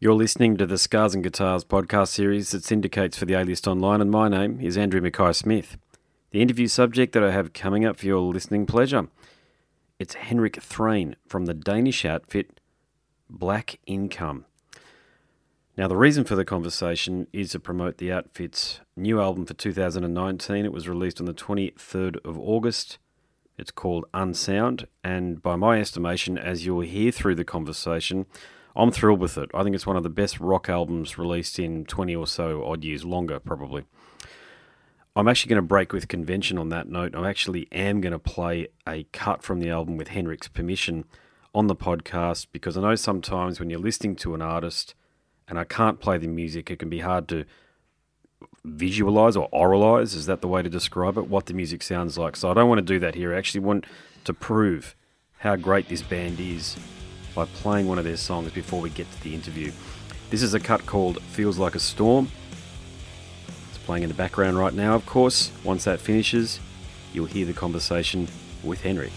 You're listening to the Scars and Guitars podcast series that syndicates for the A List Online, and my name is Andrew Mackay Smith. The interview subject that I have coming up for your listening pleasure it's Henrik Thrane from the Danish outfit Black Income. Now, the reason for the conversation is to promote the outfit's new album for 2019. It was released on the 23rd of August. It's called Unsound, and by my estimation, as you'll hear through the conversation, I'm thrilled with it. I think it's one of the best rock albums released in 20 or so odd years, longer probably. I'm actually going to break with convention on that note. I actually am going to play a cut from the album with Henrik's permission on the podcast because I know sometimes when you're listening to an artist and I can't play the music, it can be hard to visualize or oralize. Is that the way to describe it? What the music sounds like. So I don't want to do that here. I actually want to prove how great this band is by playing one of their songs before we get to the interview. This is a cut called Feels Like a Storm. It's playing in the background right now, of course. Once that finishes, you'll hear the conversation with Henrik.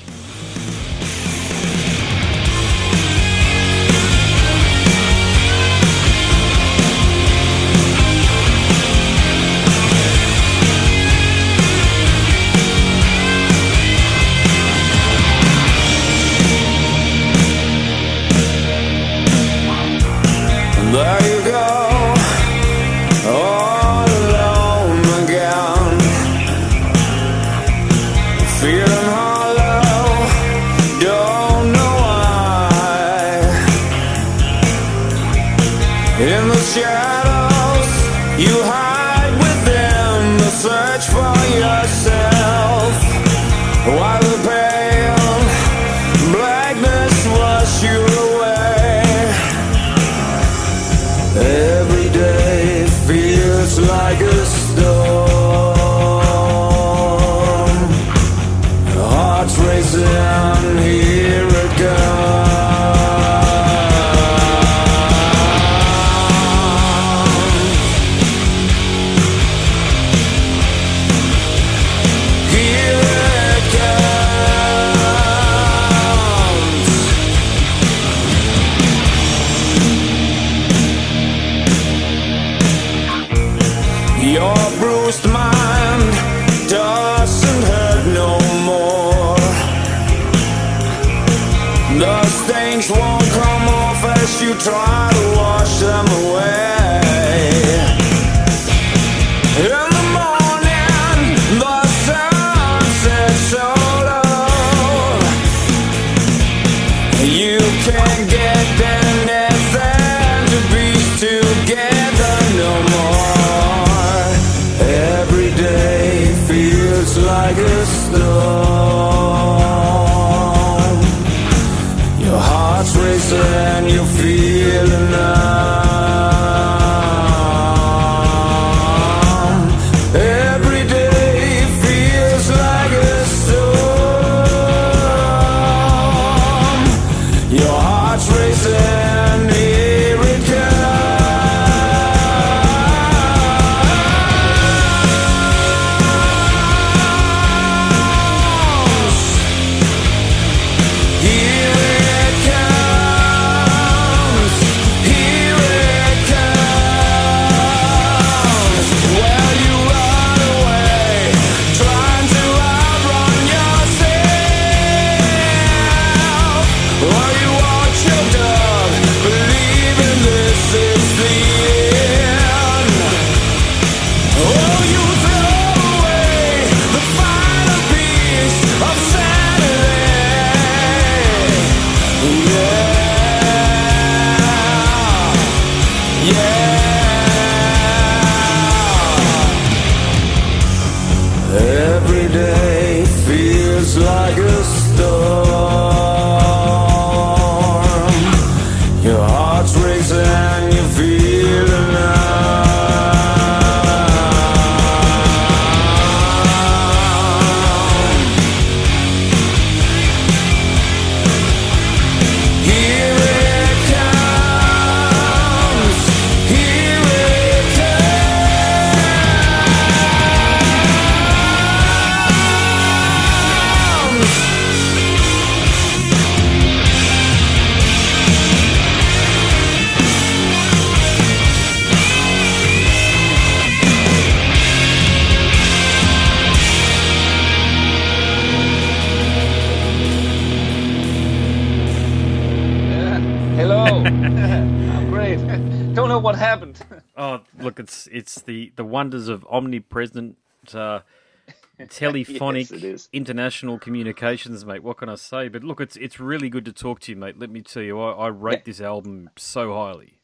Wonders of omnipresent uh, telephonic Yes, international communications, mate. What can I say? But look, it's it's really good to talk to you, mate. Let me tell you, I, I rate this album so highly.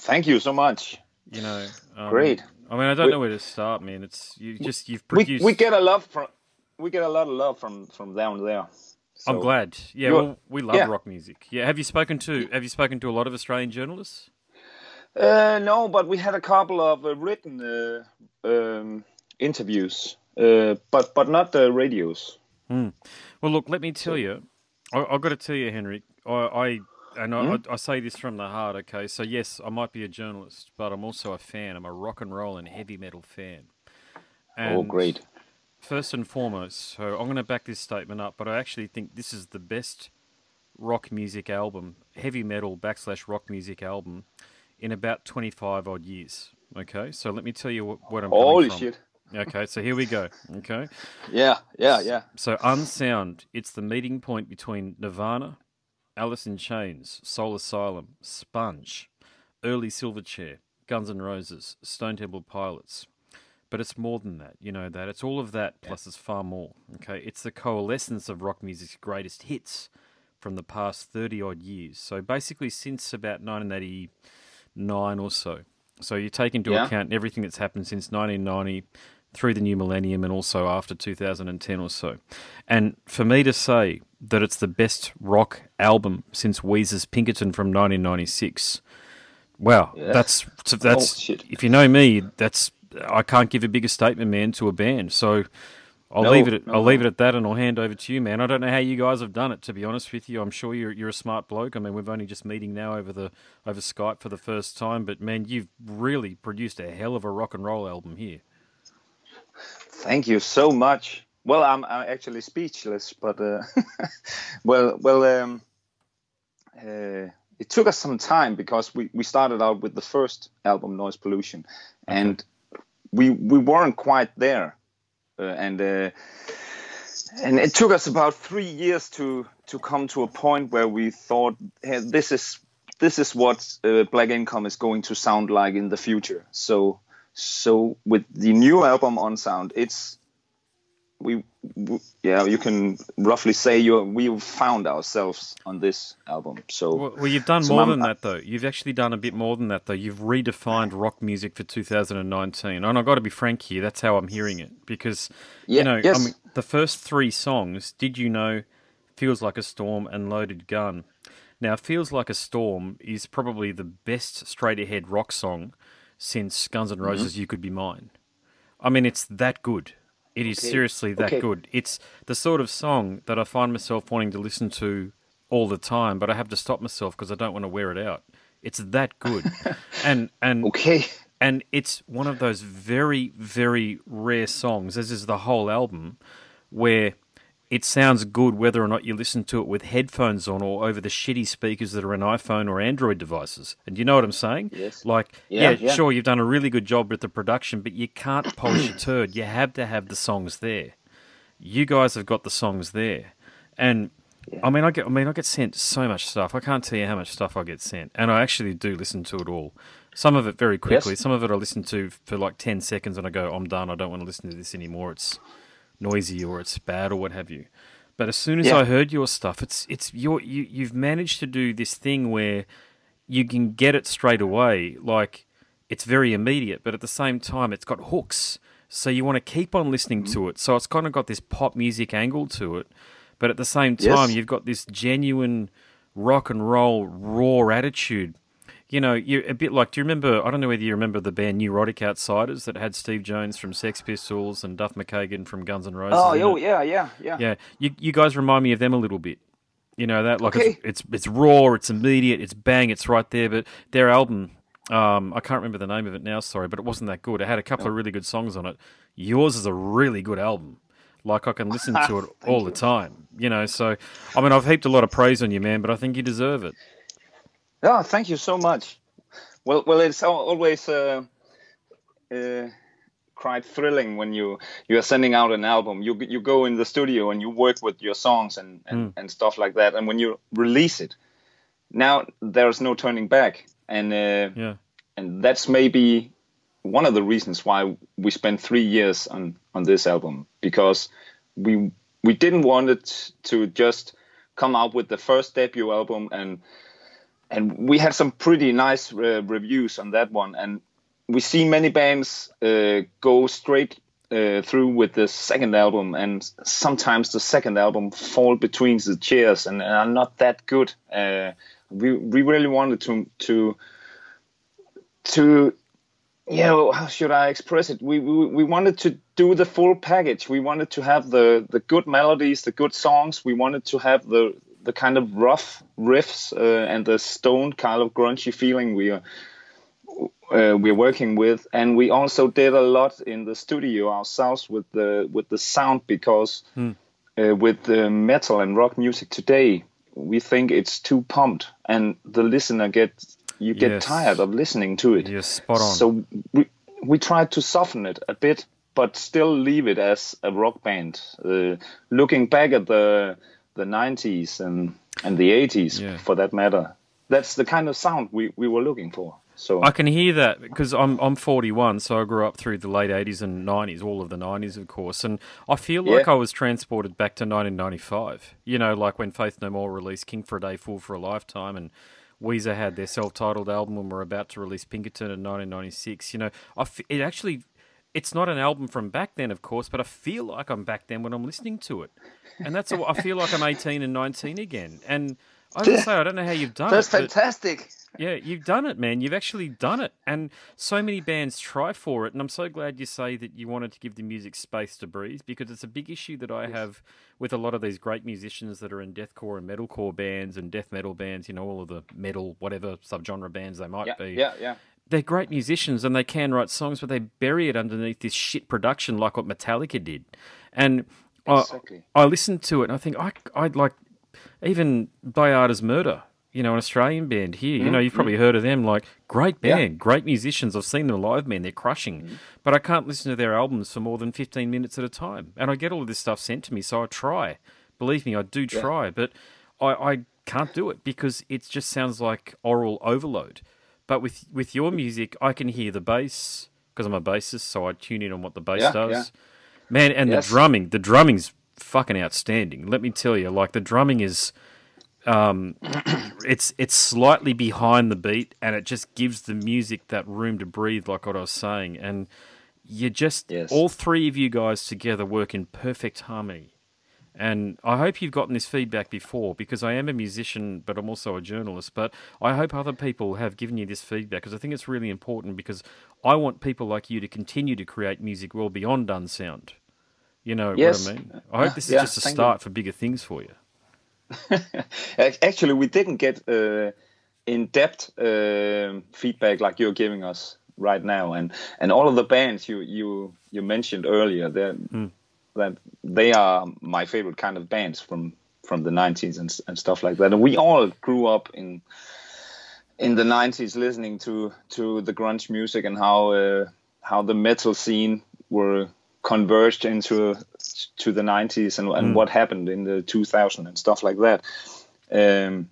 Thank you so much. You know, um, Great. I mean, I don't We- know where to start, man. It's you just you've We, produced. we get a love from we get a lot of love from from down there. I'm glad. Yeah, well, we love yeah. rock music. Yeah, have you spoken to have you spoken to a lot of Australian journalists? Uh, no, but we had a couple of uh, written uh, um, interviews, uh, but but not the radios. Well, look, let me tell you, I, I've got to tell you, Henrik. I, I and I, I, I say this from the heart. Okay, so yes, I might be a journalist, but I'm also a fan. I'm a rock and roll and heavy metal fan. And oh, great! First and foremost, so I'm going to back this statement up, but I actually think this is the best rock music album, heavy metal backslash rock music album, in about 25 odd years. Okay, so let me tell you what, what I'm. Holy from. shit! Okay, so here we go. Okay. Yeah, yeah, yeah. So Unsound, it's the meeting point between Nirvana, Alice in Chains, Soul Asylum, Sponge, early Silverchair, Guns N' Roses, Stone Temple Pilots. But it's more than that, you know that. It's all of that plus it's far more. Okay, it's the coalescence of rock music's greatest hits from the past 30 odd years. So basically since about 1989 or so. So you take into Yeah. account everything that's happened since 1990 through the new millennium and also after 2010 or so. And for me to say that it's the best rock album since Weezer's Pinkerton from 1996, wow, that's that's Oh, if you know me, that's I can't give a bigger statement, man, to a band. So I'll No, leave it. At, no, I'll leave it at that, and I'll hand over to you, man. I don't know how you guys have done it. To be honest with you, I'm sure you're you're a smart bloke. I mean, we've only just meeting now over the over Skype for the first time, but man, you've really produced a hell of a rock and roll album here. Thank you so much. Well, I'm, I'm actually speechless, but uh, well, well, um, uh, it took us some time because we, we started out with the first album, Noise Pollution, and we we weren't quite there, and uh, and it took us about three years to to come to a point where we thought hey, this is this is what uh, Black Income is going to sound like in the future. So so with the new album Unsound it's we, w yeah you can roughly say you we found ourselves on this album so Well, well you've done so more I'm- than that, though. You've actually done a bit more than that, though. You've redefined rock music for 2019, and I've got to be frank here. That's how I'm hearing it because Yeah, you know, yes. I mean, the first three songs, "Did You Know," "Feels Like a Storm," and "Loaded Gun." Now, "Feels Like a Storm" is probably the best straight-ahead rock song since Guns Mm-hmm. N' Roses. You could be mine. I mean, it's that good. It is seriously that Okay. good. It's the sort of song that I find myself wanting to listen to all the time, but I have to stop myself because I don't want to wear it out. It's that good, and and okay and it's one of those very very rare songs, as is the whole album, where it sounds good whether or not you listen to it with headphones on or over the shitty speakers that are in iPhone or Android devices. And you know what I'm saying? Yes. Like, Yeah, yeah, yeah. sure, you've done a really good job with the production, but you can't polish a turd. You have to have the songs there. You guys have got the songs there, and I mean, I get, I mean, I get sent so much stuff. I can't tell you how much stuff I get sent, and I actually do listen to it all. Some of it very quickly. Yes. Some of it I listen to for like ten seconds, and I go, I'm done. I don't want to listen to this anymore. It's noisy or it's bad or what have you. But as soon as Yeah. I heard your stuff, it's it's your you you've managed to do this thing where you can get it straight away. Like it's very immediate, but at the same time, it's got hooks. So you want to keep on listening Mm-hmm. to it. So it's kind of got this pop music angle to it, but at the same Yes. time, you've got this genuine rock and roll raw attitude. You know, you're a bit like. Do you remember? I don't know whether you remember the band Neurotic Outsiders that had Steve Jones from Sex Pistols and Duff McKagan from Guns N' Roses. oh oh yeah yeah yeah Yeah, you you guys remind me of them a little bit. You know that like Okay. it's, it's it's raw, it's immediate, it's bang, it's right there. But their album, um, I can't remember the name of it now. Sorry, but it wasn't that good. It had a couple of really good songs on it. Yours is a really good album. Like I can listen to it all the time. You know, so I mean, I've heaped a lot of praise on you, man, but I think you deserve it. Oh, thank you so much. Well, well, it's always uh, uh, quite thrilling when you you are sending out an album. You you go in the studio and you work with your songs and and, and stuff like that. And when you release it, now there's no turning back, and uh, Yeah. and that's maybe one of the reasons why we spent three years on on this album because we we didn't want it to just come out with the first debut album and and we had some pretty nice uh, reviews on that one and we see many bands uh, go straight uh, through with the second album and sometimes the second album fall between the chairs and, and are not that good uh, we we really wanted to to to know how should I express it? We, we we wanted to do the full package. We wanted to have the the good melodies, the good songs. We wanted to have the the kind of rough riffs uh, and the stone kind of grungy feeling we are uh, we're working with, and we also did a lot in the studio ourselves with the with the sound because uh, with the metal and rock music today, we think it's too pumped, and the listener gets you get Yes. tired of listening to it. You're spot on. So we we tried to soften it a bit, but still leave it as a rock band. Uh, looking back at the the 90s and and the 80s, Yeah. for that matter, that's the kind of sound we, we were looking for. So I can hear that because I'm I'm 41, so I grew up through the late 80s and 90s, all of the 90s, of course, and I feel like Yeah. I was transported back to 1995. You know, like when Faith No More released King for a Day, Fool for a Lifetime, and Weezer had their self-titled album and were about to release Pinkerton in 1996. You know, I f- it actually. It's not an album from back then, of course, but I feel like I'm back then when I'm listening to it, and that's all, I feel like I'm 18 and 19 again. And I to say, I don't know how you've done that's it. but- fantastic. yeah, you've done it, man. You've actually done it. And so many bands try for it. And I'm so glad you say that you wanted to give the music space to breathe because it's a big issue that I have with a lot of these great musicians that are in deathcore and metalcore bands and death metal bands, you know, all of the metal, whatever subgenre bands they might Yeah, be. yeah, yeah. They're great musicians and they can write songs, but they bury it underneath this shit production like what Metallica did. And Exactly. I, I listened to it and I think I, I'd like even Thy Art Is Murder, you know, an Australian band here. You mm, know, you've probably mm. heard of them. Like, great Yeah. band, great musicians. I've seen them live, man. They're crushing. Mm. But I can't listen to their albums for more than 15 minutes at a time. And I get all of this stuff sent to me, so I try. Believe me, I do try. But I, I can't do it because it just sounds like aural overload. But with, with your music, I can hear the bass because I'm a bassist, so I tune in on what the bass Yeah, does. yeah. Man, and Yes. the drumming, the drumming's fucking outstanding. Let me tell you, like the drumming is um it's it's slightly behind the beat and it just gives the music that room to breathe like what I was saying and you just Yes. all three of you guys together work in perfect harmony. And I hope you've gotten this feedback before because I am a musician, but I'm also a journalist. But I hope other people have given you this feedback because I think it's really important because I want people like you to continue to create music well beyond Unsound. You know Yes. what I mean? I hope this is Yeah, just a thank you. start for bigger things for you. Actually, we didn't get uh, in-depth uh, feedback like you're giving us right now, and and all of the bands you you you mentioned earlier, that that they are my favorite kind of bands from from the 90s and and stuff like that. And we all grew up in in the 90s listening to to the grunge music and how uh, how the metal scene were converged into to the 90s and, and what happened in the 2000 and stuff like that um,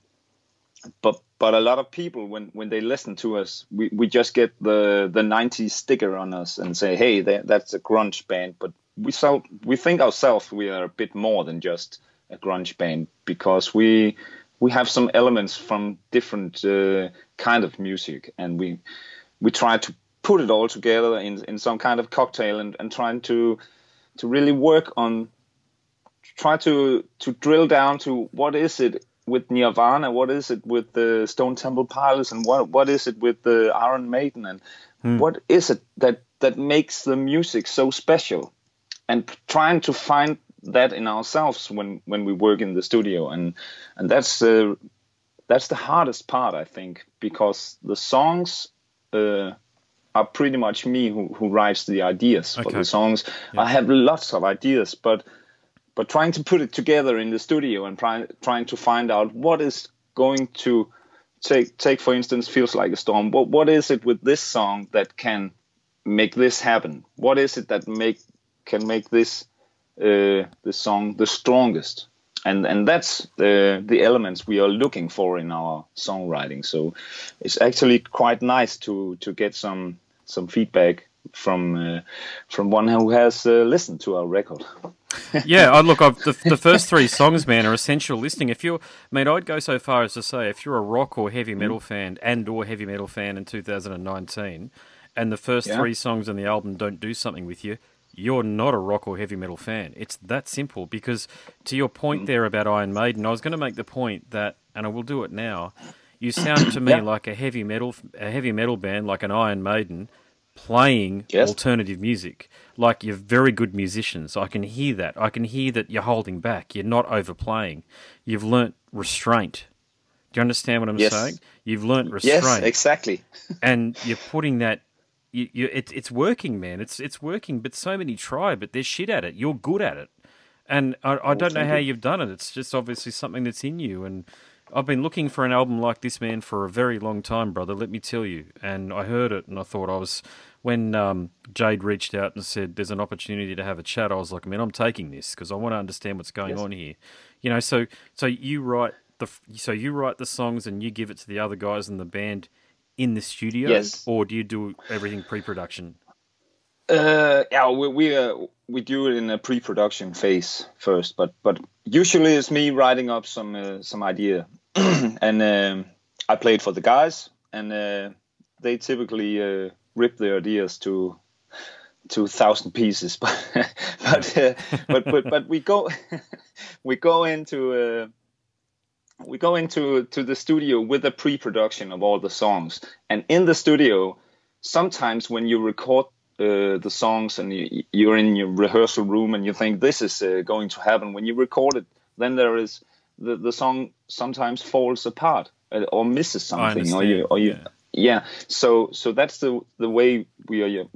but but a lot of people when when they listen to us we, we just get the the 90s sticker on us and say hey that, that's a grunge band but we so we think ourselves we are a bit more than just a grunge band because we we have some elements from different uh, kind of music and we we try to put it all together in in some kind of cocktail and, and trying to to really work on try to to drill down to what is it with Nirvana, what is it with the Stone Temple Pilots, and what what is it with the Iron Maiden, and what is it that that makes the music so special, and trying to find that in ourselves when when we work in the studio, and and that's uh, that's the hardest part I think because the songs. Uh, are pretty much me who, who writes the ideas for the songs. I have lots of ideas, but but trying to put it together in the studio and trying trying to find out what is going to take take for instance feels like a storm. What what is it with this song that can make this happen? What is it that make can make this uh, this song the strongest? and and that's the the elements we are looking for in our songwriting. So it's actually quite nice to to get some some feedback from uh, from one who has uh, listened to our record. yeah, I look. I've, the, the first three songs, man, are essential listening. If you're, mean, I'd go so far as to say, if you're a rock or heavy metal mm. fan and or heavy metal fan in 2019, and the first yeah. three songs on the album don't do something with you, you're not a rock or heavy metal fan. It's that simple. Because to your point mm. there about Iron Maiden, I was going to make the point that, and I will do it now. You sound to me yeah. like a heavy metal, a heavy metal band, like an Iron Maiden, playing yes. alternative music. Like you're very good musicians. I can hear that. I can hear that you're holding back. You're not overplaying. You've learnt restraint. Do you understand what I'm yes. saying? You've learnt restraint. Yes, exactly. and you're putting that. You, you, it, it's working, man. It's it's working. But so many try, but they're shit at it. You're good at it, and I, I don't know how you've done it. It's just obviously something that's in you, and I've been looking for an album like this, man, for a very long time, brother. Let me tell you. And I heard it, and I thought I was when um, Jade reached out and said there's an opportunity to have a chat. I was like, man, I'm taking this because I want to understand what's going yes. on here. You know, so so you write the so you write the songs and you give it to the other guys in the band in the studio, yes. or do you do everything pre-production? Uh, yeah, we we, uh, we do it in a pre-production phase first, but but usually it's me writing up some uh, some idea, and um, I play it for the guys, and uh, they typically uh, rip the ideas to to thousand pieces, but but, uh, but but but we go we go into uh, we go into to the studio with a pre-production of all the songs, and in the studio, sometimes when you record uh, the songs and you, are in your rehearsal room and you think this is uh, going to happen, when you record it, then there is the the song sometimes falls apart uh, or misses something, or you or you. Yeah. Yeah. So so that's the the way we are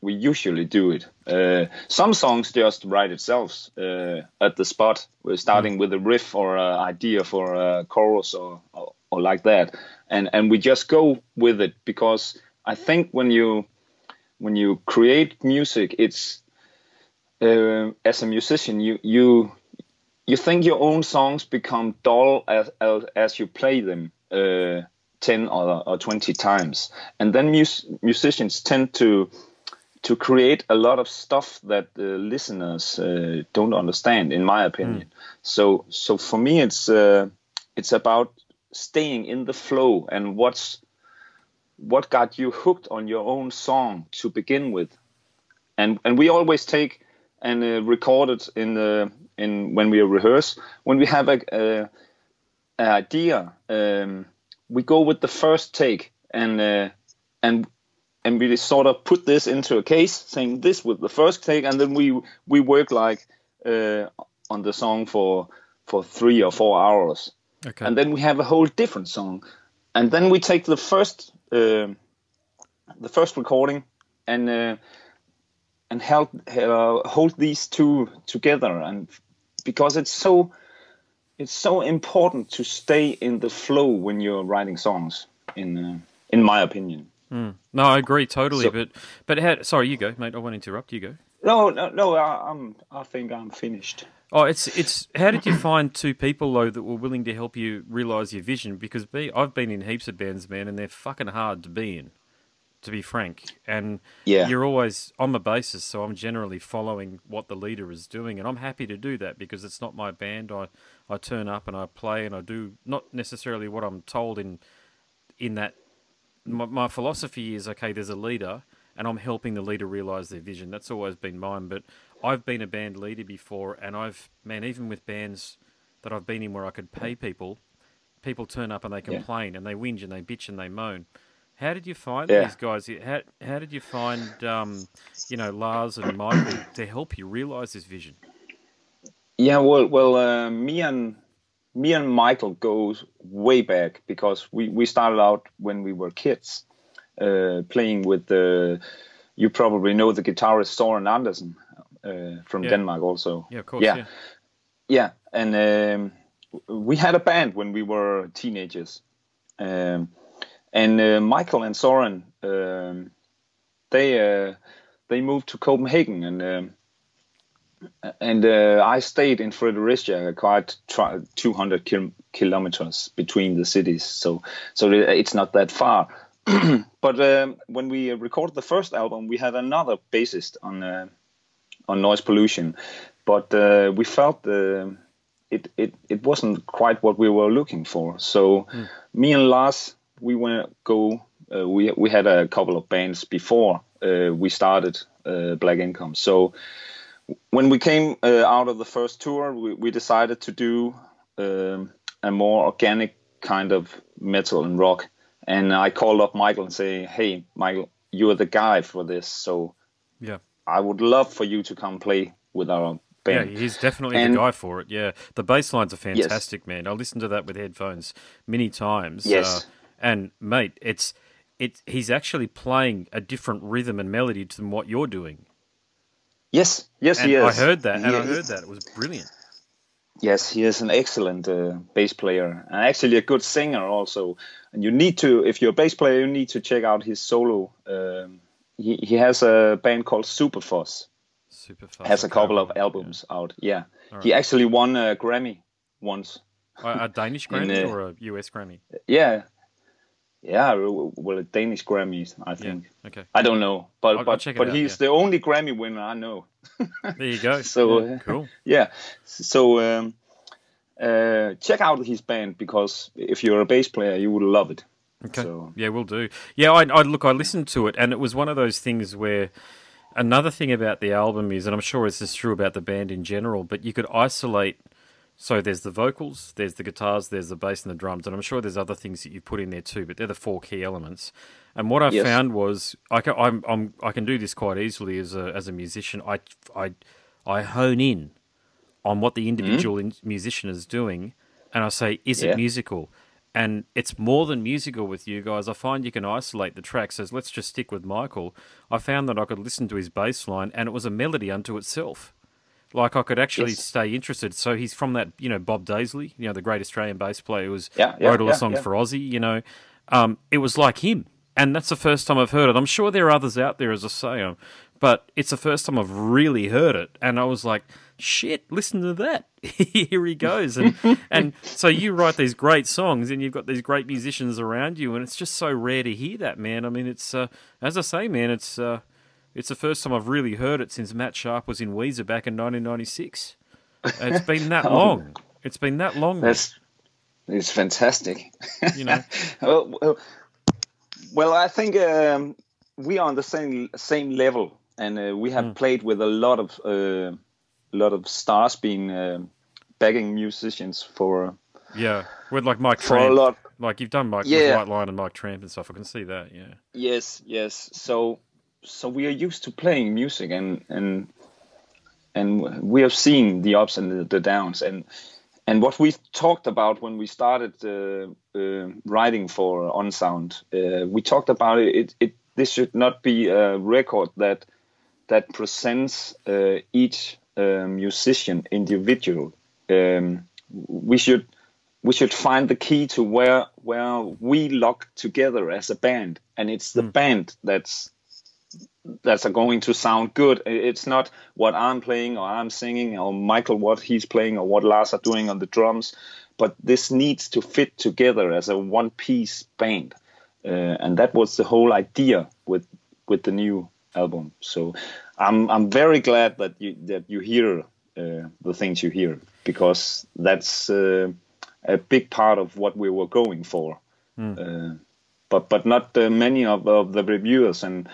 we usually do it. Uh, some songs just write itself uh, at the spot. We're starting mm. with a riff or an idea for a chorus or, or, or like that. And and we just go with it because i think when you when you create music it's uh, as a musician you you you think your own songs become dull as as, as you play them uh, 10 or, or 20 times. And then mus- musicians tend to to create a lot of stuff that the listeners uh, don't understand in my opinion. Mm. so so for me it's uh, it's about staying in the flow and what's what got you hooked on your own song to begin with. And and we always take and uh, record it in the in when we rehearse. When we have a, a, a idea um, we go with the first take and uh, and and we sort of put this into a case, saying this with the first take, and then we we work like uh, on the song for for three or four hours, okay. and then we have a whole different song, and then we take the first uh, the first recording and uh, and help uh, hold these two together, and because it's so it's so important to stay in the flow when you're writing songs. In uh, in my opinion. Mm. No, I agree totally. So, but but how, sorry, you go, mate. I won't interrupt. You go. No, no, no. I, I'm. I think I'm finished. Oh, it's it's. How did you find two people though that were willing to help you realize your vision? Because be, I've been in heaps of bands, man, and they're fucking hard to be in to be frank. And yeah. you're always on the basis, so I'm generally following what the leader is doing, and I'm happy to do that because it's not my band. I, I turn up and I play and I do not necessarily what I'm told in in that. My, my philosophy is okay. There's a leader, and I'm helping the leader realize their vision. That's always been mine. But I've been a band leader before, and I've man, even with bands that I've been in where I could pay people, people turn up and they complain yeah. and they whinge and they bitch and they moan how did you find yeah. these guys? How, how did you find, um, you know, Lars and Michael to help you realize this vision? Yeah, well, well, uh, me and me and Michael goes way back because we, we started out when we were kids, uh, playing with the. You probably know the guitarist Soren Andersen uh, from yeah. Denmark, also. Yeah, of course. Yeah, yeah, yeah. and um, we had a band when we were teenagers. Um, and uh, Michael and Soren, um, they uh, they moved to Copenhagen, and um, and uh, I stayed in Fredericia, quite tri- 200 kil- kilometers between the cities, so so it's not that far. but um, when we recorded the first album, we had another bassist on uh, on noise pollution, but uh, we felt uh, it, it it wasn't quite what we were looking for. So Mm. me and Lars, we went go. Uh, we we had a couple of bands before uh, we started uh, Black Income. So when we came uh, out of the first tour, we, we decided to do um, a more organic kind of metal and rock. And I called up Michael and say, "Hey, Michael, you're the guy for this. So Yeah. I would love for you to come play with our band." Yeah, he's definitely And- the guy for it. Yeah, the bass lines are fantastic, man. I listened to that with headphones many times. Yes. uh, and mate, it's it. He's actually playing a different rhythm and melody than what you're doing. Yes, yes, And he is. I heard that, and He I is. heard that it was brilliant. Yes, he is an excellent uh, bass player and actually a good singer also. And you need to, if you're a bass player, you need to check out his solo. Um, he he has a band called Superfuss. Super fast. Has a couple of right, albums out. Yeah, All he actually won a Grammy once. A, a Danish In, Grammy uh, or a US Grammy? Yeah, yeah, well, a Danish Grammys, I Yeah. think. Okay. I don't know, but I'll- I'll but it but out, he's yeah. the only Grammy winner I know. There you go. So, Yeah, uh, cool. yeah so um, uh, check out his band because if you're a bass player you would love it Okay. so- Yeah, we'll do. Yeah, I, I look. I listened to it, and it was one of those things where another thing about the album is, and I'm sure this is true about the band in general, but you could isolate. So there's the vocals, there's the guitars, there's the bass and the drums, and I'm sure there's other things that you put in there too. But they're the four key elements. And what I Yes. found was I can I'm, I'm I can do this quite easily as a as a musician. I I I hone in on what the mm-hmm. individual in, musician is doing, and I say, is Yeah. it musical? And it's more than musical with you guys. I find you can isolate the tracks. As let's just stick with Michael. I found that I could listen to his bass line, and it was a melody unto itself. Like I could actually Yes. stay interested. So he's from that, you know, Bob Daisley, you know, the great Australian bass player who was Yeah, yeah, wrote all the yeah, songs for Ozzy. You know, um, it was like him, and that's the first time I've heard it. I'm sure there are others out there, as I say, um, but it's the first time I've really heard it, and I was like, "Shit, listen to that! Here he goes!" And and so you write these great songs, and you've got these great musicians around you, and it's just so rare to hear that, man. I mean, it's uh, as I say, man, it's uh, it's the first time I've really heard it since Matt Sharp was in Weezer back in 1996. And it's been that long. It's been that long. that's it's fantastic You know. well, well, well i think um, we are on the same same level and uh, we have Mm. played with a lot of uh, lot of stars being uh, begging musicians for Yeah, with like Mike for a lot Like you've done Mike Yeah. with White Lion and Mike Tramp and stuff. I can see that. Yeah. Yes, yes. So, so we are used to playing music, and and and we have seen the ups and the, downs, and and what we talked about when we started uh, uh, writing for Unsound, uh, we talked about it, it. It this should not be a record that that presents uh, each uh, musician individual. Um, we should we should find the key to where where we lock together as a band, and it's the band that's that's going to sound good. It's not what I'm playing or I'm singing or Michael what he's playing or what Lars are doing on the drums, but this needs to fit together as a one piece band, uh, and that was the whole idea with with the new album. So I'm I'm very glad that you that you hear uh, the things you hear because that's uh, a big part of what we were going for. Uh, but but not uh, many of, of the reviewers and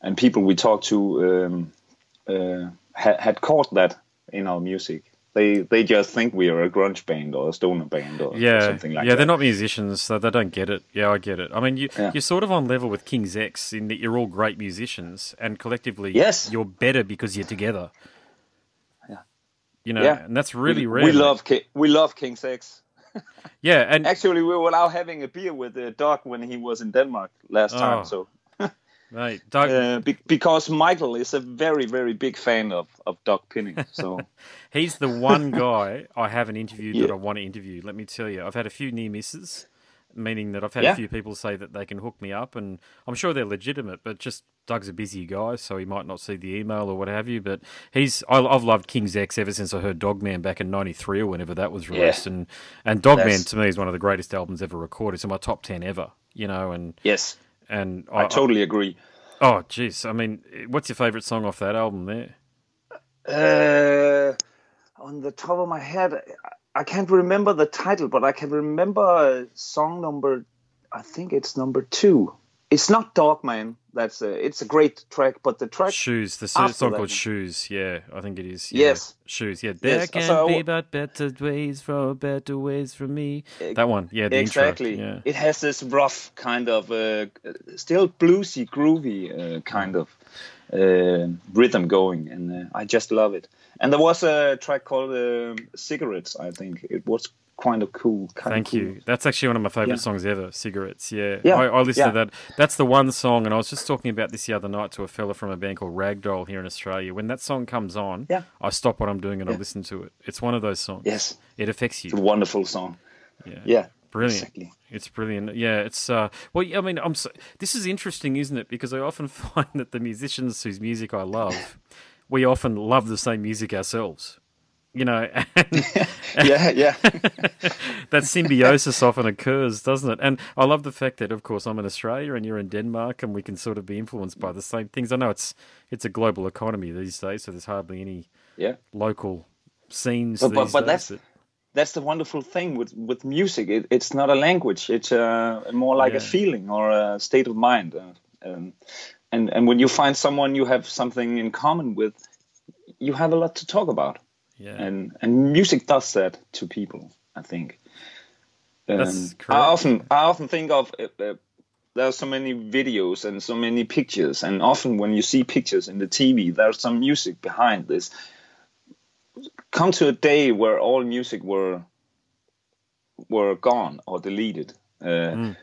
and people we talked to um, uh, had, had caught that in our music. They they just think we are a grunge band or a stoner band or Yeah. something like yeah, that. they're not musicians, so they don't get it. Yeah, I get it. I mean, you, Yeah. you're sort of on level with King's X in that you're all great musicians, and collectively, Yes. you're better because you're together. Yeah. You know, Yeah. and that's really we, rare. We love Ki- we love King's X. Yeah, and Actually, we were out having a beer with uh, Doug when he was in Denmark last Oh. time. So mate, Doug, uh, be- because Michael is a very very big fan of of Doug Pinnick. So He's the one guy I haven't interviewed that I want to interview. Let me tell you, I've had a few near misses, meaning that I've had Yeah. a few people say that they can hook me up, and I'm sure they're legitimate, but just Doug's a busy guy, so he might not see the email or what have you. But he's I, I've loved King's X ever since I heard Dogman back in '93 or whenever that was released, and and Dogman That's- to me is one of the greatest albums ever recorded. It's in my top ten ever, you know, and Yes, and I totally agree. oh jeez, I mean, what's your favourite song off that album there? Uh, on the top of my head, I- I can't remember the title, but I can remember song number. I think it's number two. It's not Dogman. That's a, it's a great track, but the track. Shoes, the song that called. Shoes. Yeah, I think it is. Yeah. Yes. Shoes. Yeah, there Yes, can so- be but better ways for better ways for me. That one. Yeah, the exactly. intro. Yeah. It has this rough kind of, uh, still bluesy, groovy uh, kind of uh, rhythm going, and uh, I just love it. And there was a track called um "Cigarettes." I think it was kind of cool. Kind Thank of cool. you. That's actually one of my favourite Yeah. songs ever. Cigarettes. Yeah. Yeah, I, I listened to that. That's the one song, and I was just talking about this the other night to a fella from a band called Ragdoll here in Australia. When that song comes on, Yeah. I stop what I'm doing and I listen to it. It's one of those songs. Yes. It affects you. It's a wonderful song. Yeah. Yeah, Brilliant. Exactly. It's brilliant. Yeah, it's uh well I mean I'm so, this is interesting, isn't it? Because I often find that the musicians whose music I love, we often love the same music ourselves. You know, yeah, yeah. that symbiosis often occurs, doesn't it? And I love the fact that of course I'm in Australia and you're in Denmark and we can sort of be influenced by the same things. I know it's it's a global economy these days, so there's hardly any yeah. local scenes But, but, but that's that- that's the wonderful thing with with music. It, it's not a language. It's uh, more like a feeling or a state of mind. Uh, um, and and when you find someone you have something in common with, you have a lot to talk about. Yeah. And and music does that to people. I think. Um, That's I often I often think of. Uh, uh, there are so many videos and so many pictures, and often when you see pictures in the TV, there's some music behind this. Come to a day where all music were were gone or deleted. Uh,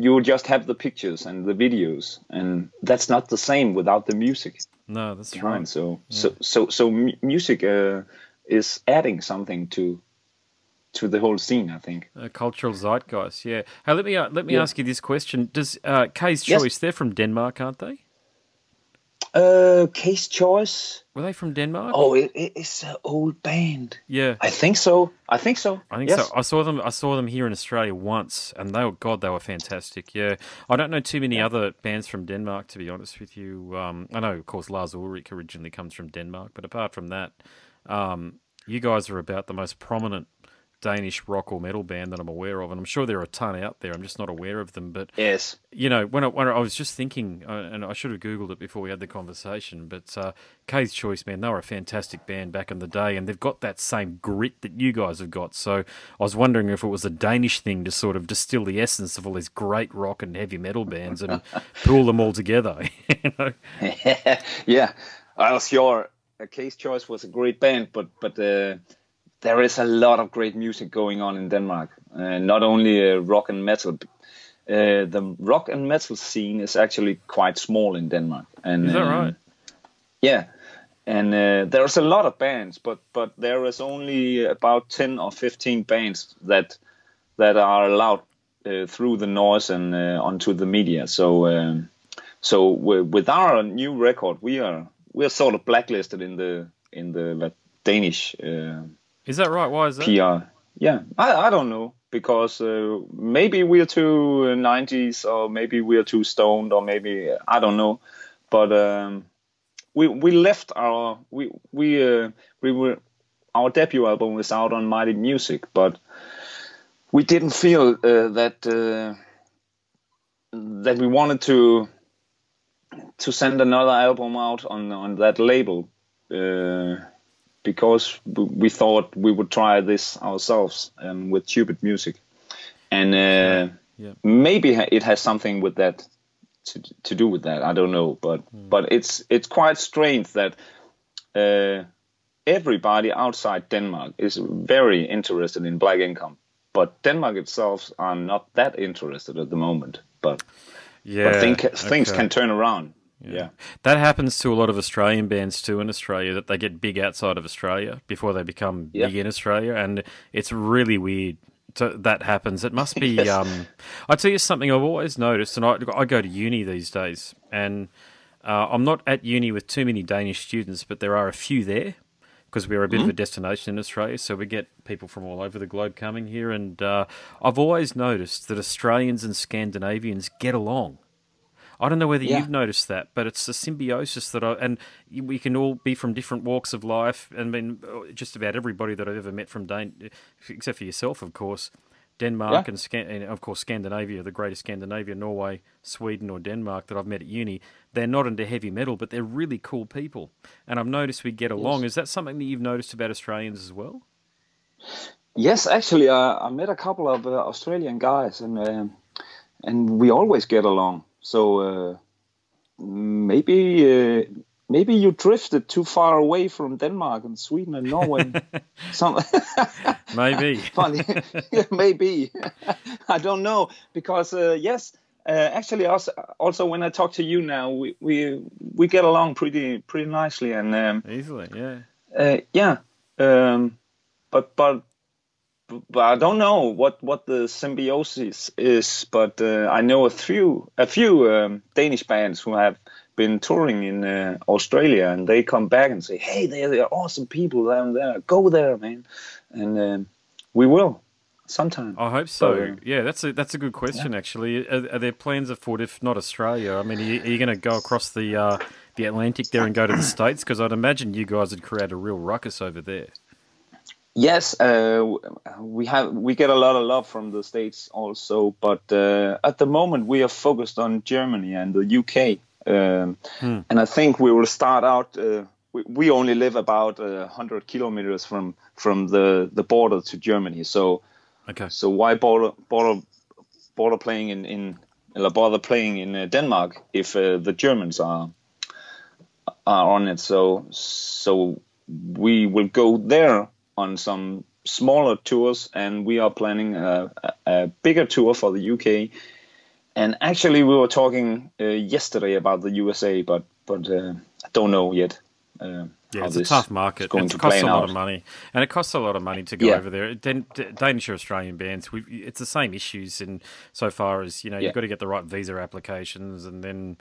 You would just have the pictures and the videos, and that's not the same without the music no, that's behind. right. So, so, so, so, music uh, is adding something to to the whole scene. I think. A cultural zeitgeist, yeah. Hey, let me uh, let me Yeah. ask you this question: Does uh, Yes. Choice? They're from Denmark, aren't they? Uh, K's Choice. Were they from Denmark? Oh, it, it- it's an old band. yeah. I think so. I think so. I think yes. so. I saw them. I saw them here in Australia once, and they were God. They were fantastic. Yeah, I don't know too many other bands from Denmark, to be honest with you. Um, I know, of course, Lars Ulrich originally comes from Denmark, but apart from that, um, you guys are about the most prominent Danish rock or metal band that I'm aware of, and I'm sure there are a ton out there. I'm just not aware of them. But Yes. you know, when I, when I was just thinking, uh, and I should have googled it before we had the conversation, but uh, K's Choice, man, they were a fantastic band back in the day, and they've got that same grit that you guys have got. So I was wondering if it was a Danish thing to sort of distill the essence of all these great rock and heavy metal bands and pool them all together. you know? yeah, I was sure. Uh, K's Choice was a great band, but but uh, there is a lot of great music going on in Denmark. Uh, not only uh, rock and metal. Uh, the rock and metal scene is actually quite small in Denmark. And Is that um, right? Yeah, and uh, there's a lot of bands, but but there is only about ten or fifteen bands that that are allowed uh, through the noise and uh, onto the media. So um, so with our new record, we are we are sort of blacklisted in the in the like, Danish uh, Is that right? Why is that? PR. Yeah, I, I don't know because uh, maybe we're too uh, 90s or maybe we're too stoned or maybe I don't know, but um, we we left our we we uh, we were our debut album was out on Mighty Music, but we didn't feel uh, that uh, that we wanted to to send another album out on on that label. Uh, because we thought we would try this ourselves um, with Cupid Music, and uh, Yeah. maybe it has something with that to to do with that. I don't know, but but it's it's quite strange that uh, everybody outside Denmark is very interested in Black Income, but Denmark itself are not that interested at the moment. But Yeah. but think, things can turn around. yeah. That happens to a lot of Australian bands too in Australia that they get big outside of Australia before they become Yeah. big in Australia, and it's really weird. to, that happens. It must be. Yes. Um, I tell you something I've always noticed, and I, I go to uni these days, and uh, I'm not at uni with too many Danish students, but there are a few there because we're a bit of a destination in Australia, so we get people from all over the globe coming here. And uh, I've always noticed that Australians and Scandinavians get along. I don't know whether Yeah. you've noticed that, but it's a symbiosis that I and we can all be from different walks of life. I mean, just about everybody that I've ever met from Dan, except for yourself, of course. Denmark Yeah. and, Scan- and of course Scandinavia, the greatest Scandinavia, Norway, Sweden, or Denmark that I've met at uni. They're not into heavy metal, but they're really cool people, and I've noticed we get along. Is that something that you've noticed about Australians as well? Yes, actually, uh, I met a couple of uh, Australian guys, and um and we always get along. So uh, maybe uh, maybe you drifted too far away from Denmark and Sweden and Norway. Some Maybe. funny, maybe I don't know because uh, yes, uh, actually also, also when I talk to you now, we we, we get along pretty pretty nicely, and um, Easily, yeah. uh, yeah, um, but but but I don't know what what the symbiosis is. But uh, I know a few a few um, Danish bands who have been touring in uh, Australia, and they come back and say, "Hey, they're, they're awesome people down there. Go there, man." And um, we will sometime. I hope so. Yeah, that's a that's a good question. Actually, are, are there plans afoot if not Australia? I mean, are you, you going to go across the uh, the Atlantic there and go to the states? Because I'd imagine you guys would create a real ruckus over there. Yes, uh, we have we get a lot of love from the states also, but uh, at the moment we are focused on Germany and the UK, um, and I think we will start out. Uh, we, we only live about uh, hundred kilometers from from the, the border to Germany, so Okay. so why border border border playing in in bother playing in uh, Denmark if uh, the Germans are are on it? So so we will go there on some smaller tours, and we are planning a, a, a bigger tour for the UK. And actually, we were talking uh, yesterday about the USA, but but uh, I don't know yet. Uh, Yeah, it's a tough market. going It costs a lot out. of money, and it costs a lot of money to go Yeah. over there. Danish or Australian bands, it's the same issues in so far as you know Yeah. you've got to get the right visa applications, and then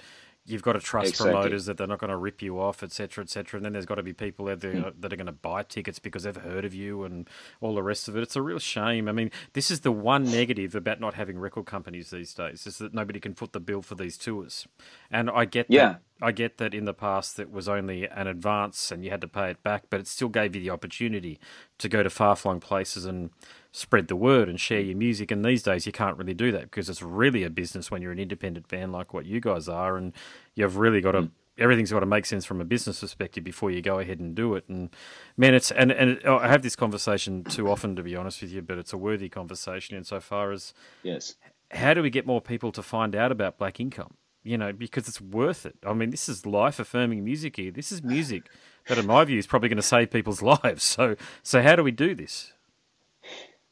you've got to trust Exactly. promoters that they're not going to rip you off, etc., cetera, etc. Cetera. And then there's got to be people out there Hmm. that are going to buy tickets because they've heard of you and all the rest of it. It's a real shame. I mean, this is the one negative about not having record companies these days is that nobody can foot the bill for these tours. And I get Yeah. that I get that in the past it was only an advance and you had to pay it back, but it still gave you the opportunity to go to far flung places and spread the word and share your music. And these days you can't really do that because it's really a business when you're an independent band like what you guys are, and you've really got to. Mm. Everything's got to make sense from a business perspective before you go ahead and do it. And man, it's and and it, oh, I have this conversation too often, to be honest with you, but it's a worthy conversation insofar as Yes. how do we get more people to find out about black income? You know, because it's worth it. I mean, this is life affirming music here. This is music that, in my view, is probably going to save people's lives. So, so how do we do this?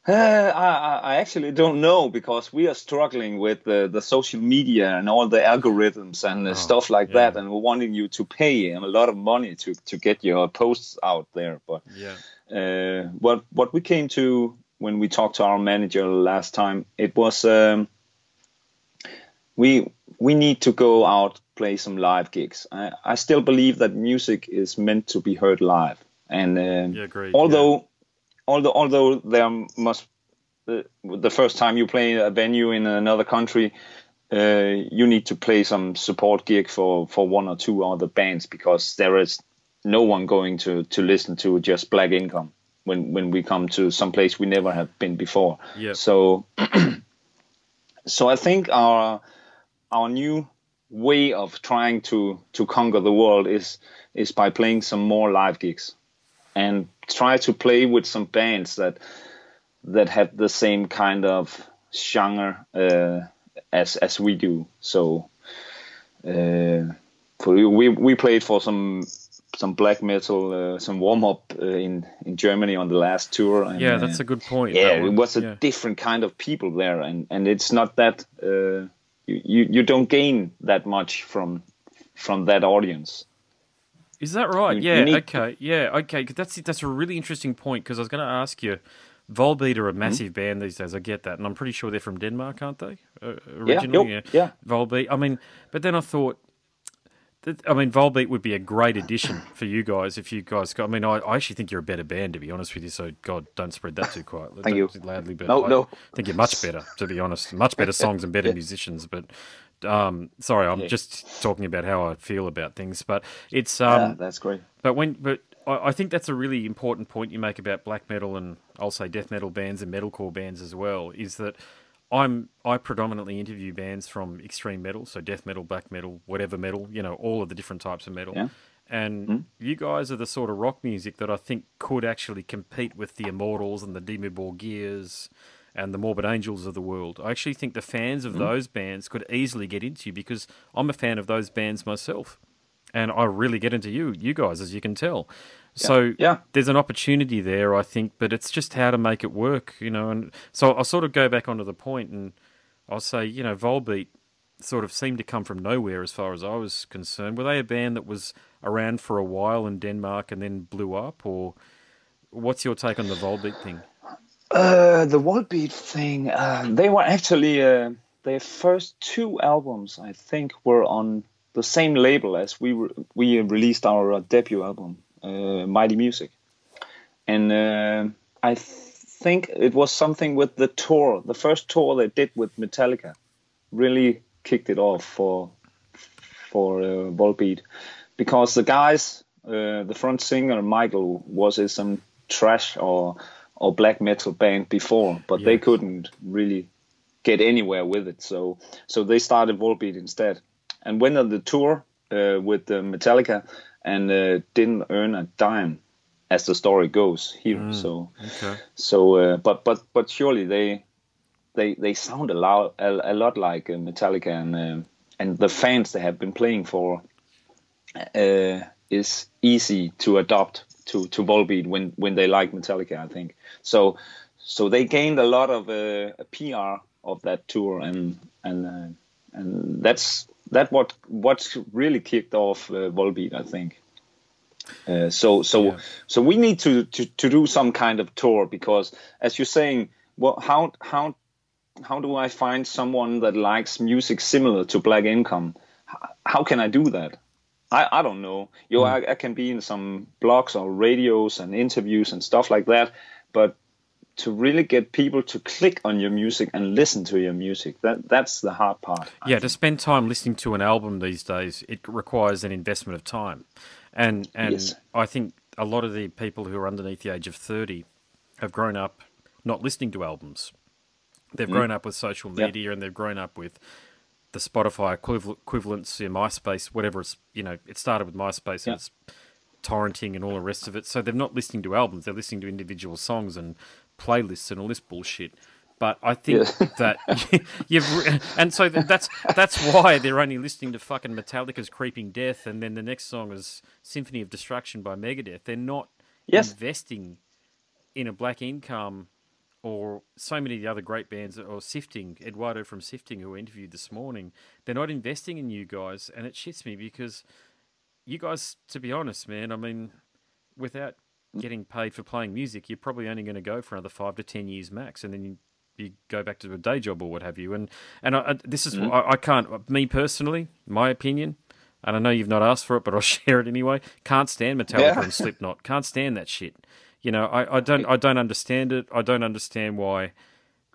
Uh, I, I- actually don't know because we are struggling with the, the social media and all the algorithms and uh, stuff like yeah. that, and we're wanting you to pay a lot of money to, to get your posts out there. But Yeah. uh, what what we came to when we talked to our manager last time, it was um, we we need to go out play some live gigs. I, I still believe that music is meant to be heard live, and um, Yeah, agreed, although although although there must the, the first time you play a venue in another country. Uh, you need to play some support gig for, for one or two other bands because there is no one going to, to listen to just Black Income when, when we come to some place we never have been before. Yep. So so I think our our new way of trying to, to conquer the world is is by playing some more live gigs and try to play with some bands that that have the same kind of genre uh, as as we do. So uh, for, we we played for some some black metal, uh, some warm up uh, in in Germany on the last tour. And, Yeah, that's a good point. yeah, it was a Yeah. different kind of people there, and and it's not that uh, you, you you don't gain that much from from that audience. Is that right? You- yeah. you need- okay. Yeah. Okay. 'cause that's that's a really interesting point because I was going to ask you Volbeat are a massive band these days. I get that, and I'm pretty sure they're from Denmark, aren't they? Uh, Yeah, originally, yep, yeah. Volbeat. I mean, but then I thought. that- I mean, Volbeat would be a great addition for you guys if you guys got. I mean, I, I actually think you're a better band, to be honest with you. So, God, don't spread that too quietly. Thank don't you. Loudly, but No, I no. think you're much better, to be honest. Much better songs and better musicians. But um, sorry, I'm just talking about how I feel about things. But it's um, yeah, that's great. but when, but I, I think that's a really important point you make about black metal and I'll say death metal bands and metalcore bands as well. Is that I'm I predominantly interview bands from extreme metal, so death metal, black metal, whatever metal, you know, all of the different types of metal. Yeah. And you guys are the sort of rock music that I think could actually compete with the Immortals and the Dimmu Borgirs and the Morbid Angels of the world. I actually think the fans of mm-hmm. those bands could easily get into you because I'm a fan of those bands myself. And I really get into you, you guys, as you can tell. So Yeah. there's an opportunity there, I think, but it's just how to make it work, you know. And so I'll sort of go back onto the point and I'll say, you know, Volbeat sort of seemed to come from nowhere as far as I was concerned. Were they a band that was around for a while in Denmark and then blew up, or what's your take on the Volbeat thing? Uh, the Volbeat thing, uh, they were actually uh, their first two albums, I think, were on the same label as we re- we released our uh, debut album, uh, Mighty Music, and uh, I th- think it was something with the tour, the first tour they did with Metallica, really kicked it off for for uh, Volbeat, because the guys, the front singer Michael was in some thrash or or black metal band before, but they couldn't really get anywhere with it. So so they started Volbeat instead, and went on the tour uh, with uh, Metallica, and uh, didn't earn a dime, as the story goes here. So Okay. so uh, but but but surely they they they sound a lot a, a lot like uh, Metallica and uh, and the fans they have been playing for uh, is easy to adopt to to Volbeat when when they like Metallica I think so so they gained a lot of uh, PR of that tour and and uh, and that's that what what's really kicked off uh, Volbeat I think uh, so so Yeah. so we need to, to to do some kind of tour because as you're saying well how how how do I find someone that likes music similar to Black Income? How can I do that? I, I don't know. You know, I, I can be in some blogs or radios and interviews and stuff like that, but to really get people to click on your music and listen to your music, that that's the hard part. I Yeah, to spend time listening to an album these days, it requires an investment of time, and and Yes. I think a lot of the people who are underneath the age of thirty have grown up not listening to albums. They've grown up with social Mm. Media and they've grown up with the Spotify equival- equivalents, yeah, MySpace, whatever. It's you know, it started with MySpace Yeah. and it's torrenting and all the rest of it. So they're not listening to albums; they're listening to individual songs and playlists and all this bullshit. But I think that you've and so that's that's why they're only listening to fucking Metallica's "Creeping Death" and then the next song is "Symphony of Destruction" by Megadeth. They're not Yes. investing in a Black Income or so many of the other great bands or Sifting, Eduardo from Sifting, who I interviewed this morning, they're not investing in you guys, and it shits me because you guys, to be honest, man, I mean, without getting paid for playing music, you're probably only going to go for another five to ten years max, and then you, you go back to a day job or what have you. And and I, this is mm-hmm. I, I can't me personally, my opinion. And I know you've not asked for it, but I'll share it anyway. Can't stand Metallica Yeah. and Slipknot. Can't stand that shit. You know, I, I don't I don't understand it. I don't understand why.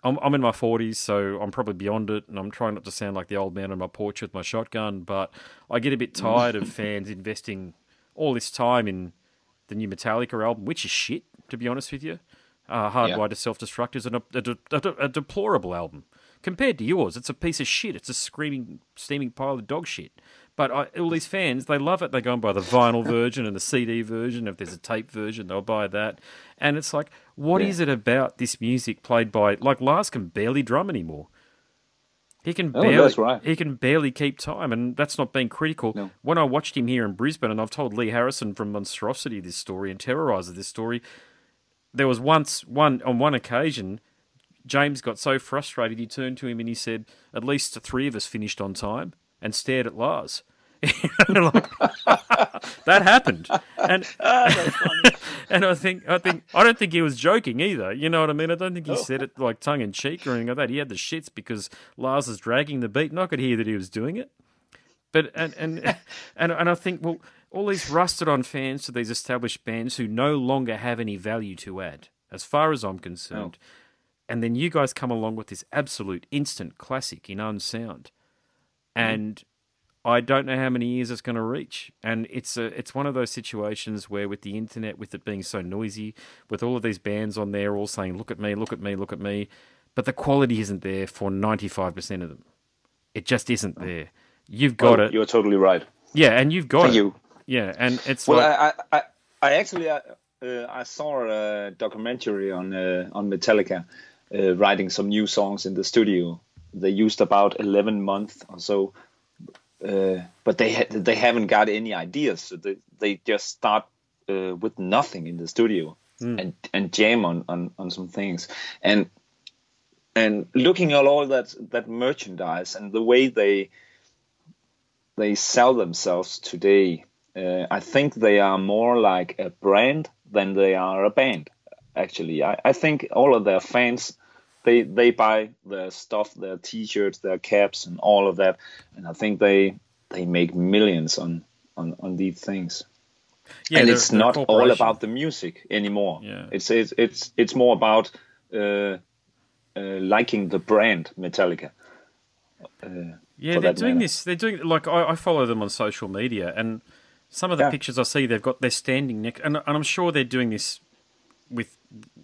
I'm I'm in my forties, so I'm probably beyond it, and I'm trying not to sound like the old man on my porch with my shotgun. But I get a bit tired of fans investing all this time in the new Metallica album, which is shit, to be honest with you. Uh, Hardwired to Self Destruct is an, a, a, a, a deplorable album compared to yours. It's a piece of shit. It's a screaming, steaming pile of dog shit. But I, all these fans, they love it. They go and buy the vinyl version and the CD version. If there's a tape version, they'll buy that. And it's like, what is Yeah. it about this music played by like Lars can barely drum anymore. He can Oh, barely, that's right. he can barely keep time, and that's not being critical. No. When I watched him here in Brisbane, and I've told Lee Harrison from Monstrosity this story and Terrorizer this story, there was once one on one occasion, James got so frustrated he turned to him and he said, "At least three of us finished on time," and stared at Lars. Like, that happened, and ah, and I think I think I don't think he was joking either. You know what I mean? I don't think he said it like tongue in cheek or anything like that. He had the shits because Lars is dragging the beat, and I could hear that he was doing it. But and and and and I think well, all these rusted on fans to these established bands who no longer have any value to add, as far as I'm concerned. And then you guys come along with this absolute instant classic in unsound, and I don't know how many years it's going to reach. And it's a it's one of those situations where with the internet, with it being so noisy, with all of these bands on there all saying, "Look at me, look at me, look at me," but the quality isn't there for ninety five percent of them. It just isn't there. You've got Well, it, You're totally right. yeah, and you've got Thank it. you. Yeah, and it's Well, like, I, I, I, I actually, uh, uh, I saw a documentary on uh, on Metallica, uh, writing some new songs in the studio. They used about eleven months or so, uh, but they ha- they haven't got any ideas. So they they just start uh, with nothing in the studio and and jam on, on on some things and and looking at all that that merchandise and the way they they sell themselves today, uh, I think they are more like a brand than they are a band. Actually, I, I think all of their fans they they buy their stuff, their T-shirts, their caps, and all of that, and I think they they make millions on on, on these things. yeah, and they're- it's they're not all about the music anymore. Yeah. It's it's it's it's more about uh, uh, liking the brand Metallica. Uh, Yeah, they're doing this. They're doing like I, I follow them on social media, and some of the Yeah. pictures I see, they've got they're standing next, and, and I'm sure they're doing this with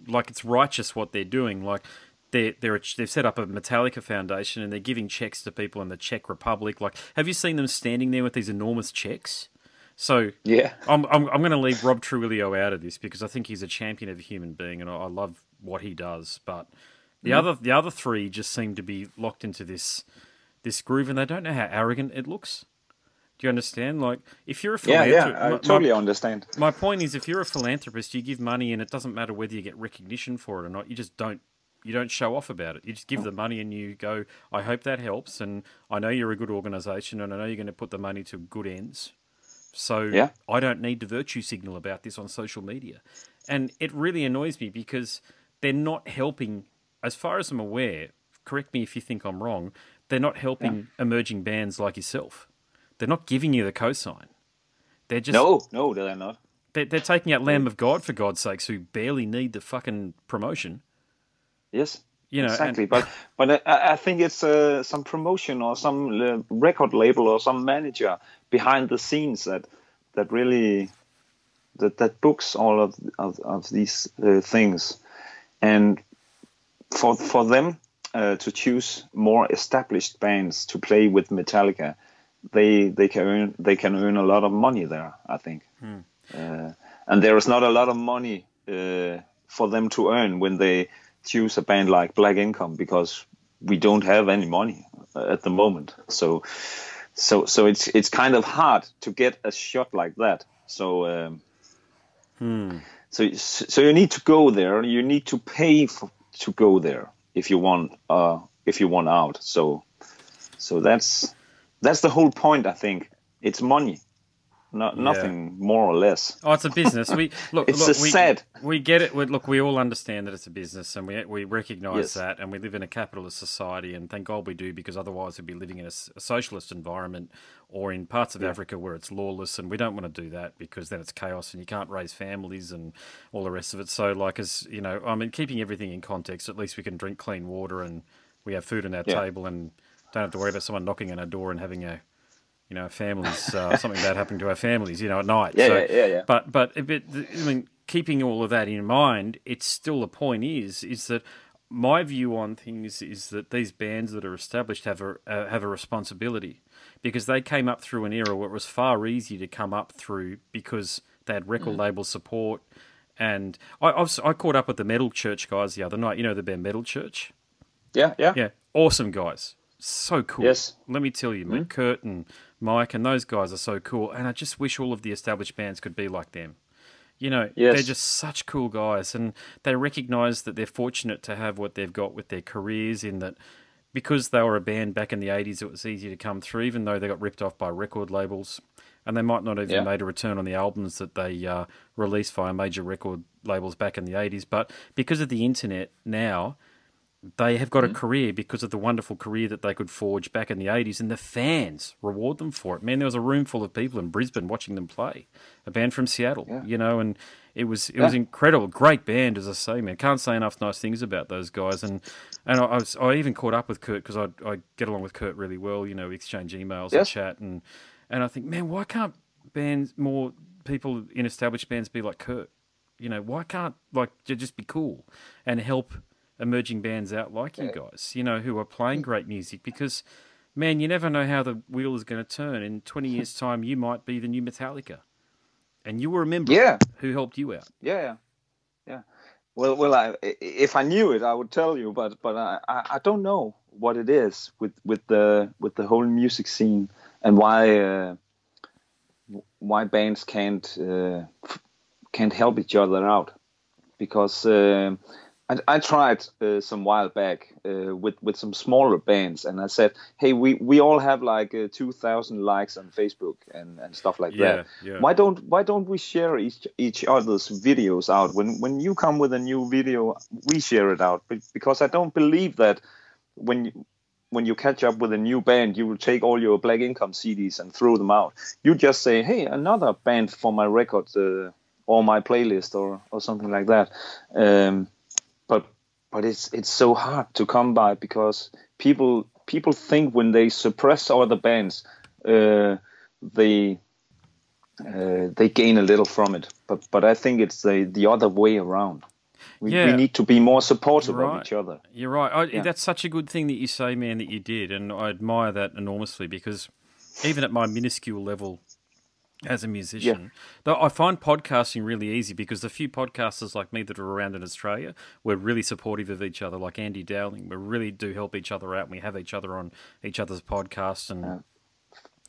like it's righteous what they're doing. Like they they're they've set up a Metallica Foundation, and they're giving checks to people in the Czech Republic. Like, have you seen them standing there with these enormous checks? So Yeah. I'm I'm, I'm going to leave Rob Trujillo out of this because I think he's a champion of a human being, and I, I love what he does. But the Mm-hmm. other the other three just seem to be locked into this this groove, and they don't know how arrogant it looks. Do you understand? Like, if you're a Yeah, philanthropist, yeah, I totally understand. my point is, if you're a philanthropist, you give money, and it doesn't matter whether you get recognition for it or not. You just don't. You don't show off about it. You just give oh. the money, and you go. I hope that helps, and I know you're a good organisation, and I know you're going to put the money to good ends. So Yeah. I don't need to virtue signal about this on social media, and it really annoys me because they're not helping. As far as I'm aware, correct me if you think I'm wrong. They're not helping emerging bands like yourself. They're not giving you the cosign. They're just No, no, they're not. they're, they're taking out Lamb of God for God's sakes, who barely need the fucking promotion. Yes. You know, and- exactly, but but I, I think it's uh, some promotion or some uh, record label or some manager behind the scenes that that really that that books all of of, of these uh, things, and for for them uh, to choose more established bands to play with Metallica, they they can earn they can earn a lot of money there. I think, uh, and there is not a lot of money uh, for them to earn when they choose a band like Black Income because we don't have any money uh, at the moment. So so so it's it's kind of hard to get a shot like that. So. Um, so, so you need to go there. You need to pay for, to go there if you want, uh, if you want out. So, so that's that's the whole point. I think it's money, not nothing more or less. Oh, it's a business. We look. It's look, a we, sad- We get it. We, look, we all understand that it's a business, and we we recognise Yes. that, and we live in a capitalist society, and thank God we do, because otherwise we'd be living in a socialist environment, or in parts of Africa where it's lawless, and we don't want to do that because then it's chaos, and you can't raise families and all the rest of it. So, like, as you know, I mean, keeping everything in context, at least we can drink clean water, and we have food on our Yeah. table, and don't have to worry about someone knocking on our door and having a you know, families, uh, something bad happening to our families, you know, at night. Yeah, so, yeah, yeah, yeah. But, but, a bit, I mean, keeping all of that in mind, it's still the point is, is that my view on things is that these bands that are established have a uh, have a responsibility because they came up through an era where it was far easier to come up through because they had record Mm. label support. And I, I, was, I caught up with the Metal Church guys the other night. You know the band Metal Church. Yeah, yeah, Yeah, awesome guys. So cool. Yes. Let me tell you, mm Kurt and Mike and those guys are so cool. And I just wish all of the established bands could be like them. You know, Yes. they're just such cool guys, and they recognise that they're fortunate to have what they've got with their careers. In that, because they were a band back in the 80s, it was easy to come through, even though they got ripped off by record labels. And they might not even Yeah. made a return on the albums that they uh, released via major record labels back in the 80s. But because of the internet now, they have got a hmm. career because of the wonderful career that they could forge back in the 80s, and the fans reward them for it. Man, there was a room full of people in Brisbane watching them play. A band from Seattle, Yeah. you know, and it was it was incredible. Great band, as I say, man. Can't say enough nice things about those guys. And and I, I, was, I even caught up with Kurt because I, I get along with Kurt really well. You know, we exchange emails and chat, and and I think, man, why can't bands more people in established bands be like Kurt? You know, why can't like just be cool and help emerging bands out like you guys? You know, who are playing great music because. Man, you never know how the wheel is going to turn. In 20 years' time, you might be the new Metallica. And you will remember Yeah. who helped you out. Yeah, yeah, yeah. Well, well, I, if I knew it, I would tell you, but but I, I, I don't know what it is with with the with the whole music scene and why uh, why bands can't uh, can't help each other out because uh, I, I tried uh, some while back uh, with with some smaller bands and I said, hey, we, we all have like uh, two thousand likes on Facebook and, and stuff like Yeah, that. yeah. Why don't why don't we share each each other's videos out when when you come with a new video, we share it out because I don't believe that when you, when you catch up with a new band, you will take all your Black Income CDs and throw them out. You just say, "Hey, another band for my record uh, or my playlist or or something like that." Um, but but it's it's so hard to come by because people people think when they suppress other bands, uh, they uh, they gain a little from it. But but I think it's the the other way around. We, Yeah. we need to be more supportive You're of right. each other. You're right. I, Yeah. That's such a good thing that you say, man, that you did, and I admire that enormously because even at my minuscule level as a musician, though I find podcasting really easy because the few podcasters like me that are around in Australia, we're really supportive of each other. Like Andy Dowling, we really do help each other out. and We have each other on each other's podcasts and.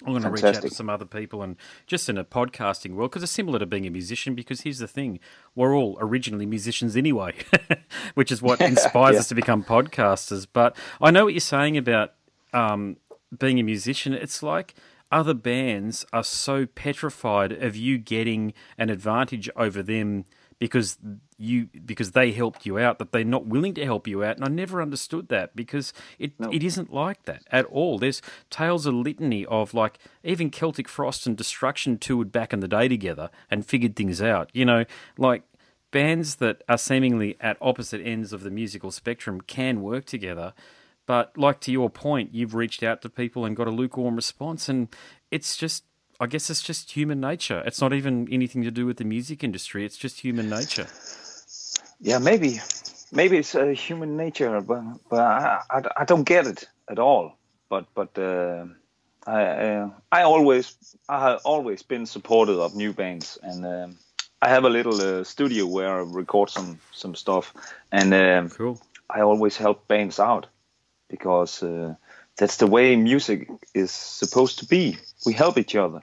I'm going to reach out to some other people and just in a podcasting world because it's similar to being a musician. Because here's the thing: we're all originally musicians anyway, which is what inspires Yeah. us to become podcasters. But I know what you're saying about um, being a musician. It's like other bands are so petrified of you getting an advantage over them because you because they helped you out that they're not willing to help you out. And I never understood that because it it isn't like that at all. There's tales of litany of like even Celtic Frost and Destruction toured back in the day together and figured things out you know? Like bands that are seemingly at opposite ends of the musical spectrum can work together but like to your point, you've reached out to people and got a lukewarm response, and it's just, I guess it's just human nature. It's not even anything to do with the music industry. It's just human nature. Yeah, maybe, maybe it's uh, human nature, but but I, I, I don't get it at all. But but uh, I uh, I always I have always been supportive of new bands, and um, I have a little uh, studio where I record some some stuff, and um, Cool. I always help bands out because uh, that's the way music is supposed to be. We help each other,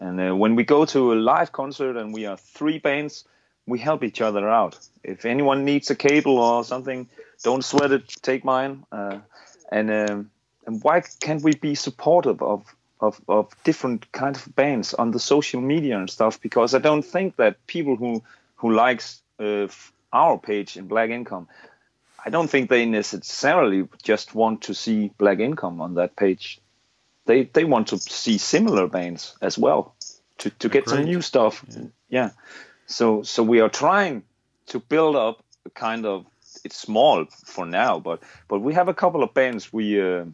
and uh, when we go to a live concert and we are three bands, we help each other out. If anyone needs a cable or something, don't sweat it. Take mine. Uh, and um, and why can't we be supportive of of, of different kind of bands on the social media and stuff? Because I don't think that people who who likes uh, our page in Black Income I don't think they necessarily just want to see Black Income on that page. They they want to see similar bands as well to, to get some new stuff. Yeah. So so we are trying to build up a kind of it's small for now, but but we have a couple of bands we uh,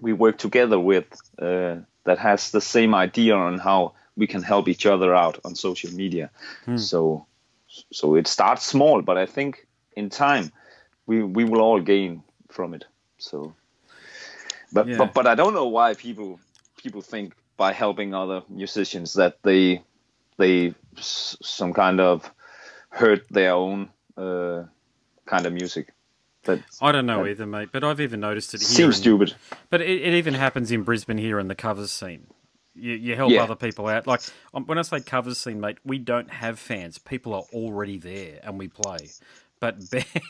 we work together with uh, that has the same idea on how we can help each other out on social media. So so it starts small, but I think in time we we will all gain from it. So, but Yeah. but but I don't know why people people think by helping other musicians that they they s- some kind of hurt their own uh, kind of music. That I don't know either, mate, but I've even noticed it here. seems in- stupid. But it, it even happens in Brisbane here in the covers scene. You, you help Yeah. other people out. Like um, when I say covers scene, mate, we don't have fans. People are already there, and we play. But,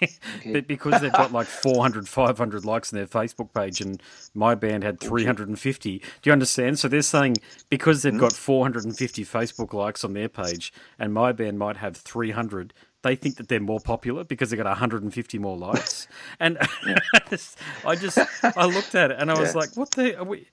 but because they've got like 400, 500 likes on their Facebook page and my band had 350, do you understand? So they're saying because they've hmm? got 450 Facebook likes on their page and my band might have 300, they think that they're more popular because they got 150 more likes. and I just, I looked at it and I was Yeah. like, what the, are we,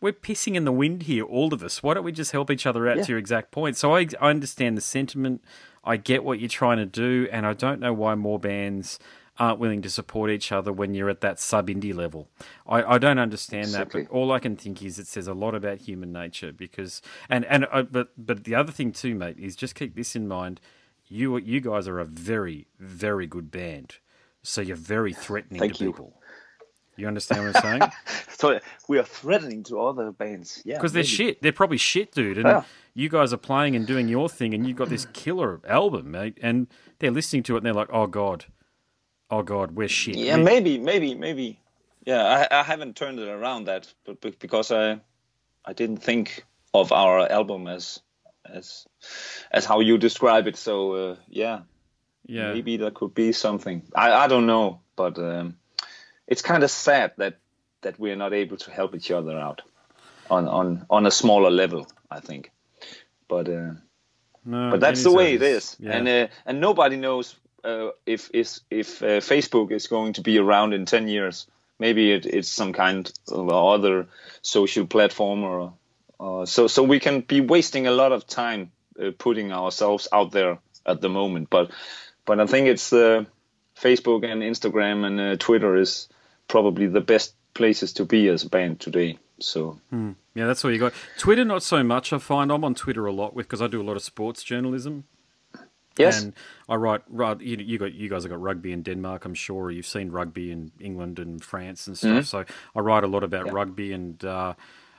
we're pissing in the wind here, all of us. Why don't we just help each other out Yeah. to your exact point? So I, I understand the sentiment. I get what you're trying to do, and I don't know why more bands aren't willing to support each other when you're at that sub indie level. I, I don't understand Exactly. that, but all I can think is it says a lot about human nature because, and and I, but but the other thing too, mate, is just keep this in mind. You you guys are a very very good band, so you're very threatening Thank to you. people. You understand what I'm saying? So we are threatening to other bands. Yeah, Because they're shit. They're probably shit, dude. And Yeah. you guys are playing and doing your thing, and you've got this killer album, mate. And they're listening to it, and they're like, "Oh god, oh god, we're shit." Yeah, We- maybe, maybe, maybe. Yeah, I, I haven't turned it around that, but, because I, I didn't think of our album as, as, as how you describe it. So uh, yeah, yeah. maybe that could be something. I, I don't know, but um, it's kind of sad that that we are not able to help each other out on on on a smaller level. I think, but. Uh, No, but that's the is way it is, Yeah. and uh, and nobody knows uh, if if if uh, Facebook is going to be around in ten years. Maybe it, it's some kind of other social platform, or uh, so so we can be wasting a lot of time uh, putting ourselves out there at the moment. But but I think it's uh, Facebook and Instagram and uh, Twitter is probably the best places to be as a band today. So yeah, that's all you got. Twitter, not so much. I find I'm on Twitter a lot with because I do a lot of sports journalism. yes, And I write, right, you, you got you guys have got rugby in Denmark. I'm sure you've seen rugby in England and France and stuff. So I write a lot about Yeah. rugby, and uh,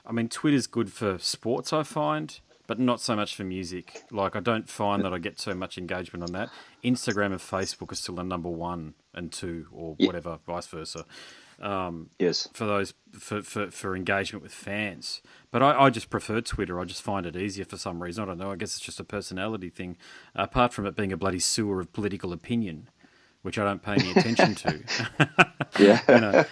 I mean Twitter's good for sports. I find, but not so much for music. Like I don't find that I get so much engagement on that. Instagram and Facebook are still the number one and two, or Yeah. whatever, vice versa um, yes. for those for, for, for engagement with fans. But I, I just prefer Twitter. I just find it easier for some reason. I don't know. I guess it's just a personality thing. Apart from it being a bloody sewer of political opinion, which I don't pay any attention to. Yeah, you know.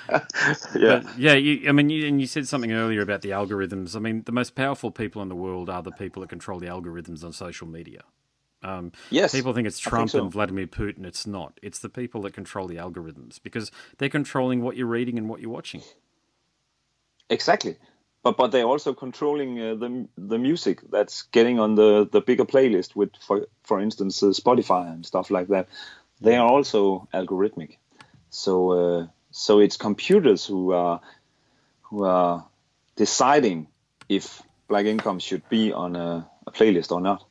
yeah. But yeah, you, I mean, you, and you said something earlier about the algorithms. I mean, the most powerful people in the world are the people that control the algorithms on social media. yes. People think it's I think Trump so. and Vladimir Putin. It's not. It's the people that control the algorithms because they're controlling what you're reading and what you're watching. Exactly, but but they're also controlling uh, the the music that's getting on the the bigger playlist with for for instance uh, Spotify and stuff like that. They are also algorithmic, so uh, so it's computers who are who are deciding if Black Income should be on a, a playlist or not.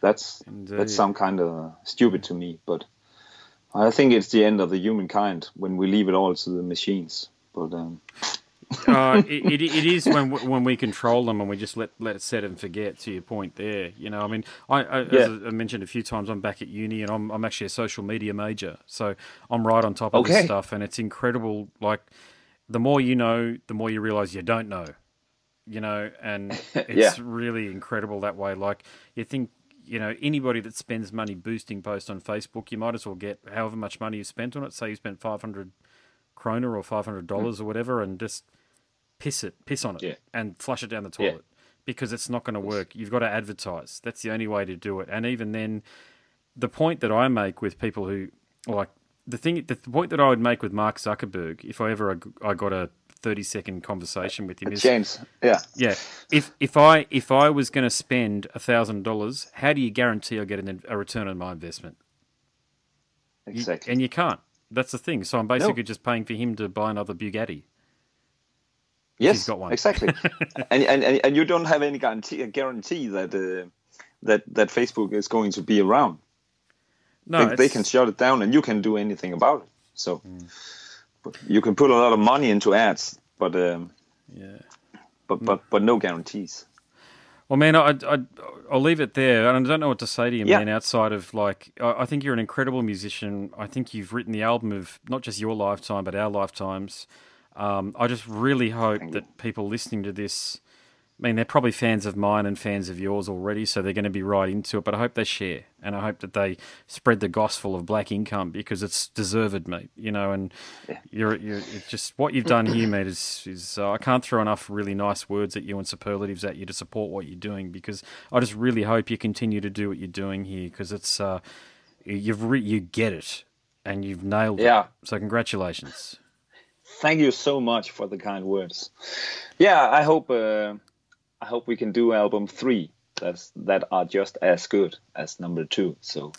That's Indeed. that sounds kind of stupid to me, but I think it's the end of the humankind when we leave it all to the machines. But um, uh, it, it, it is when we- when we control them and we just let let it set and forget. To your point there, you know, I mean, I, I Yeah. as I mentioned a few times, I'm back at uni and I'm I'm actually a social media major, so I'm right on top of this stuff, and it's incredible. Like, the more you know, the more you realize you don't know, you know, and it's Yeah. really incredible that way. Like, you think. You know, anybody that spends money boosting posts on Facebook, you might as well get however much money you spent on it. Say you spent 500 kroner or $500 or whatever, and just piss it, piss on it, Yeah. and flush it down the Yeah. toilet because it's not going to work. You've got to advertise. That's the only way to do it. And even then, the point that I make with people who like the thing, the point that I would make with Mark Zuckerberg, if I ever I got a thirty second conversation with him, is James, yeah. yeah, if if I if I was going to spend a thousand dollars, how do you guarantee I get an, a return on my investment? You- Exactly. and you can't. That's the thing. So I'm basically just paying for him to buy another Bugatti. Yes, got one. exactly. and, and and you don't have any guarantee guarantee that uh, that that Facebook is going to be around. No, they, they can shut it down, and you can do anything about it. So but you can put a lot of money into ads, but um, Yeah. but but but no guarantees. Well, man, I, I, I'll leave it there. And I don't know what to say to you, Yeah. man, outside of like, I, I think you're an incredible musician. I think you've written the album of not just your lifetime, but our lifetimes. Um, I just really hope Thank that people listening to this I mean, they're probably fans of mine and fans of yours already, so they're going to be right into it. But I hope they share, and I hope that they spread the gospel of black income because it's deserved, mate. You know, and you're, you're it's just what you've done here, mate. Is is uh, I can't throw enough really nice words at you and superlatives at you to support what you're doing because I just really hope you continue to do what you're doing here because it's uh, you've re- you get it and you've nailed Yeah. it. So congratulations. Thank you so much for the kind words. Yeah, I hope uh, I hope we can do album three. That's that are just as good as number two. So,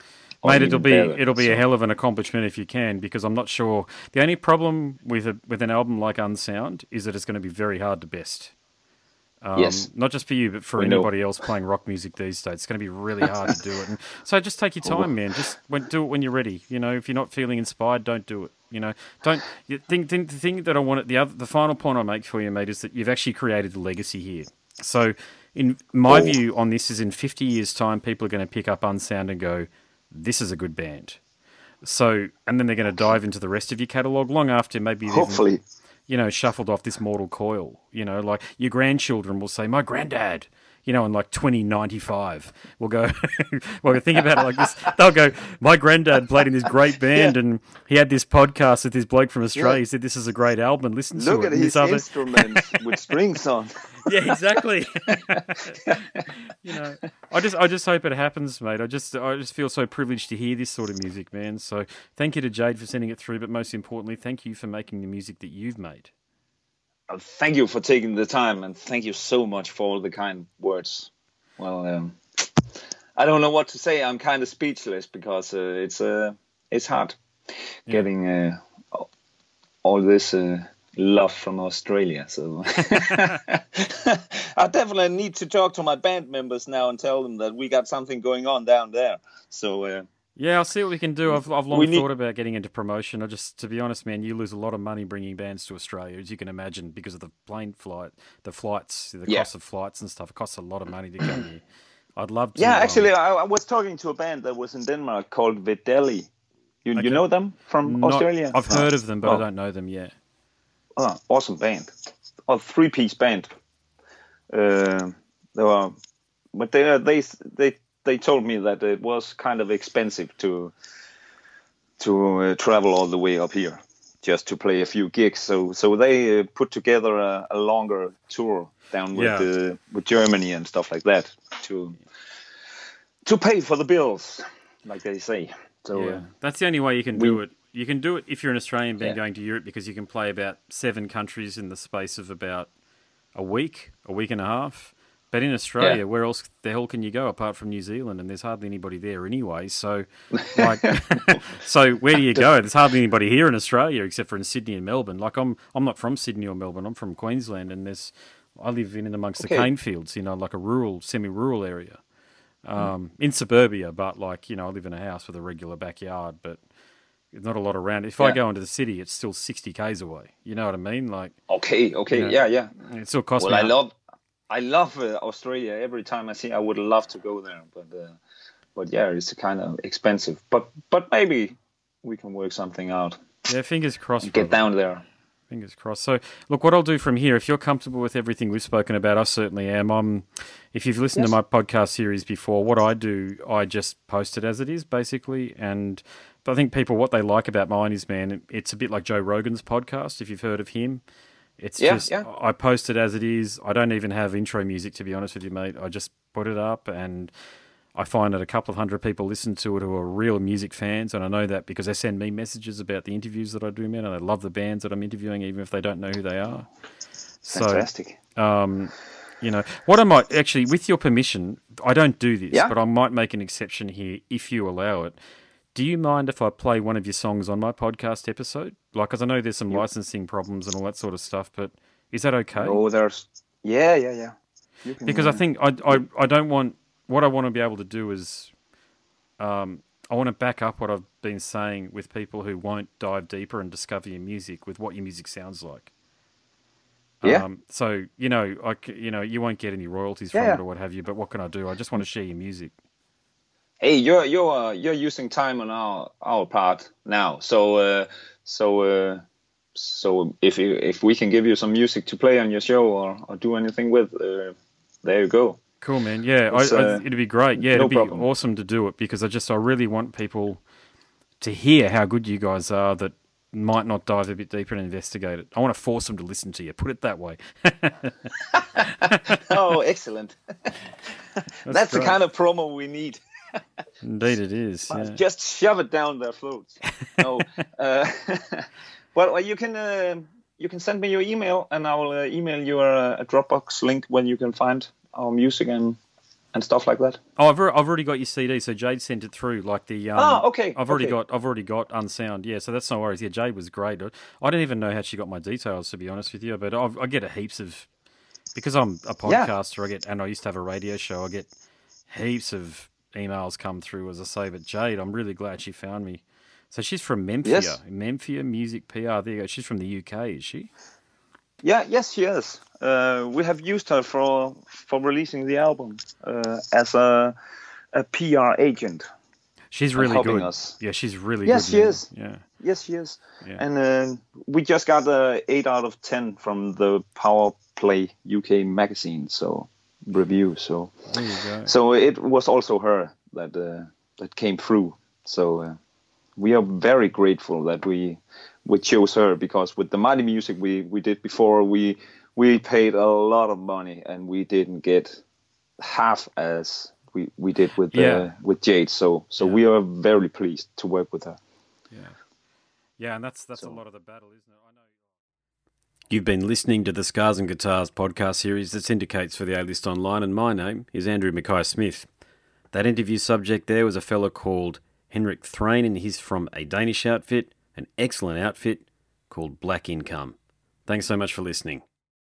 Mate, it'll be better. it'll be So- a hell of an accomplishment if you can, because I'm not sure. The only problem with a, with an album like Unsound is that it's going to be very hard to best. Um, Yes. Not just for you, but for We know. anybody else playing rock music these days. It's going to be really hard to do it. And so just take your time, man. Just when, do it when you're ready. You know, if you're not feeling inspired, don't do it. You know, don't. You think, think the thing that I want. The other, the final point I make for you, mate, is that you've actually created a legacy here. So, in my view on this is in 50 years' time, people are going to pick up Unsound and go, "This is a good band." So, and then they're going to dive into the rest of your catalogue long after maybe you've even- Hopefully, you know, shuffled off this mortal coil. You know, like your grandchildren will say, "My granddad," you know, in like twenty ninety five, We'll go. well, think about it like this: they'll go, "My granddad played in this great band, and he had this podcast with this bloke from Australia. Yeah. He said this is a great album. Listen to it. look at his other- instruments with strings on. yeah, exactly. you know, I just, I just hope it happens, mate. I just, I just feel so privileged to hear this sort of music, man. So, thank you to Jade for sending it through, but most importantly, thank you for making the music that you've made. Thank you for taking the time, and thank you so much for all the kind words. Well, um, I don't know what to say. I'm kind of speechless because uh, it's uh, it's hard getting uh, all this uh, love from Australia. So I definitely need to talk to my band members now and tell them that we got something going on down there. So uh, Yeah, I'll see what we can do. I've, I've long We need- thought about getting into promotion. I just, to be honest, man, you lose a lot of money bringing bands to Australia, as you can imagine, because of the plane flight, the flights, the Yeah. cost of flights and stuff. It costs a lot of money to come here. I'd love to. yeah, um, actually, I, I was talking to a band that was in Denmark called Videli. You, Okay. you know them from not- Australia? I've heard of them, but I Oh. don't know them yet. Oh, awesome band. A three piece band. Uh, they were, but they they they they told me that it was kind of expensive to to uh, travel all the way up here just to play a few gigs. So so they uh, put together a, a longer tour down with Yeah. uh, with Germany and stuff like that to to pay for the bills, like they say. So Yeah, uh, that's the only way you can we- do it. You can do it if you're an Australian band Yeah. going to Europe because you can play about seven countries in the space of about a week, a week and a half. But in Australia, Yeah. where else the hell can you go apart from New Zealand? And there's hardly anybody there anyway. So, like, so where do you go? There's hardly anybody here in Australia except for in Sydney and Melbourne. Like, I'm I'm not from Sydney or Melbourne. I'm from Queensland, and there's I live in and amongst the cane fields. You know, like a rural, semi-rural area um, in suburbia, but like you know, I live in a house with a regular backyard, but not a lot around. If I go into the city, it's still sixty k's away. You know what I mean? Like okay, okay, Yeah. yeah, yeah. it still costs Well, me. I love, I love uh, Australia. Every time I see, I would love to go there, but uh, but yeah, it's kind of expensive. But but maybe we can work something out. yeah, fingers crossed. Get down there. Fingers crossed. So, look, what I'll do from here, if you're comfortable with everything we've spoken about, I certainly am. I'm, if you've listened to my podcast series before, what I do, I just post it as it is, basically. And but I think people, what they like about mine is, man, it's a bit like Joe Rogan's podcast, if you've heard of him. It's Yeah, just, yeah. I post it as it is. I don't even have intro music, to be honest with you, mate. I just put it up and. I find that a couple of hundred people listen to it who are real music fans, and I know that because they send me messages about the interviews that I do, man, and they love the bands that I'm interviewing, even if they don't know who they are. So, Fantastic. um, you know, what I might actually, with your permission, I don't do this, Yeah. but I might make an exception here if you allow it. Do you mind if I play one of your songs on my podcast episode? Like, because I know there's some licensing problems and all that sort of stuff, but is that okay? Oh, there's yeah, yeah, yeah. Because I think I, I I don't want what I want to be able to do is um, I want to back up what I've been saying with people who won't dive deeper and discover your music with what your music sounds like. Yeah. Um, so you know, I you know, you won't get any royalties from it or what have you. But what can I do? I just want to share your music. Hey, you're you're uh, you're using time on our our part now. So uh, so uh, so if you if we can give you some music to play on your show or, or do anything with, uh, there you go. Cool, man. Yeah, I, I, uh, it'd be great. Yeah, no it'd be problem. awesome to do it because I just I really want people to hear how good you guys are that might not dive a bit deeper and investigate it. I want to force them to listen to you. Put it that way. oh, excellent. That's, the kind of promo we need. Indeed, it is. Yeah. Just shove it down their throats. No. uh, well, uh, you can uh, you can send me your email, and I will uh, email you a, a Dropbox link when you can find our music and and stuff like that. Oh, I've, al- I've already got your CD. So Jade sent it through. Like the um, Ah, okay, I've already okay. got I've already got Unsound. Yeah, so that's no worries. Yeah, Jade was great. I don't even know how she got my details to be honest with you, but I've, I get a heaps of because I'm a Yeah. podcaster. I get and I used to have a radio show. I get heaps of emails come through as I say. But Jade, I'm really glad she found me. So she's from Memphis. Yes. Memphis Music PR. There you go. She's from the UK, is she? Yeah, yes, she is. Uh, we have used her for for releasing the album uh, as a a PR agent. She's really good. us. Yeah, she's really Yes, good. she is. Yeah. Yes, she is. Yeah. And uh, we just got a eight out of ten from the Power Play UK magazine, so review. So There you go. so it was also her that uh, that came through. So uh, we are very grateful that we we chose her because with the mighty music we we did before we we paid a lot of money and we didn't get half as we, we did with uh, with Jade. So so Yeah. we are very pleased to work with her. Yeah. Yeah, and that's that's a lot of the battle, isn't it? I know. You've been listening to the Scars and Guitars podcast series that syndicates for the A List Online, and my name is Andrew Mackay Smith. That interview subject there was a fellow called Henrik Thrane, and he's from a Danish outfit, an excellent outfit called Black Income. Thanks so much for listening.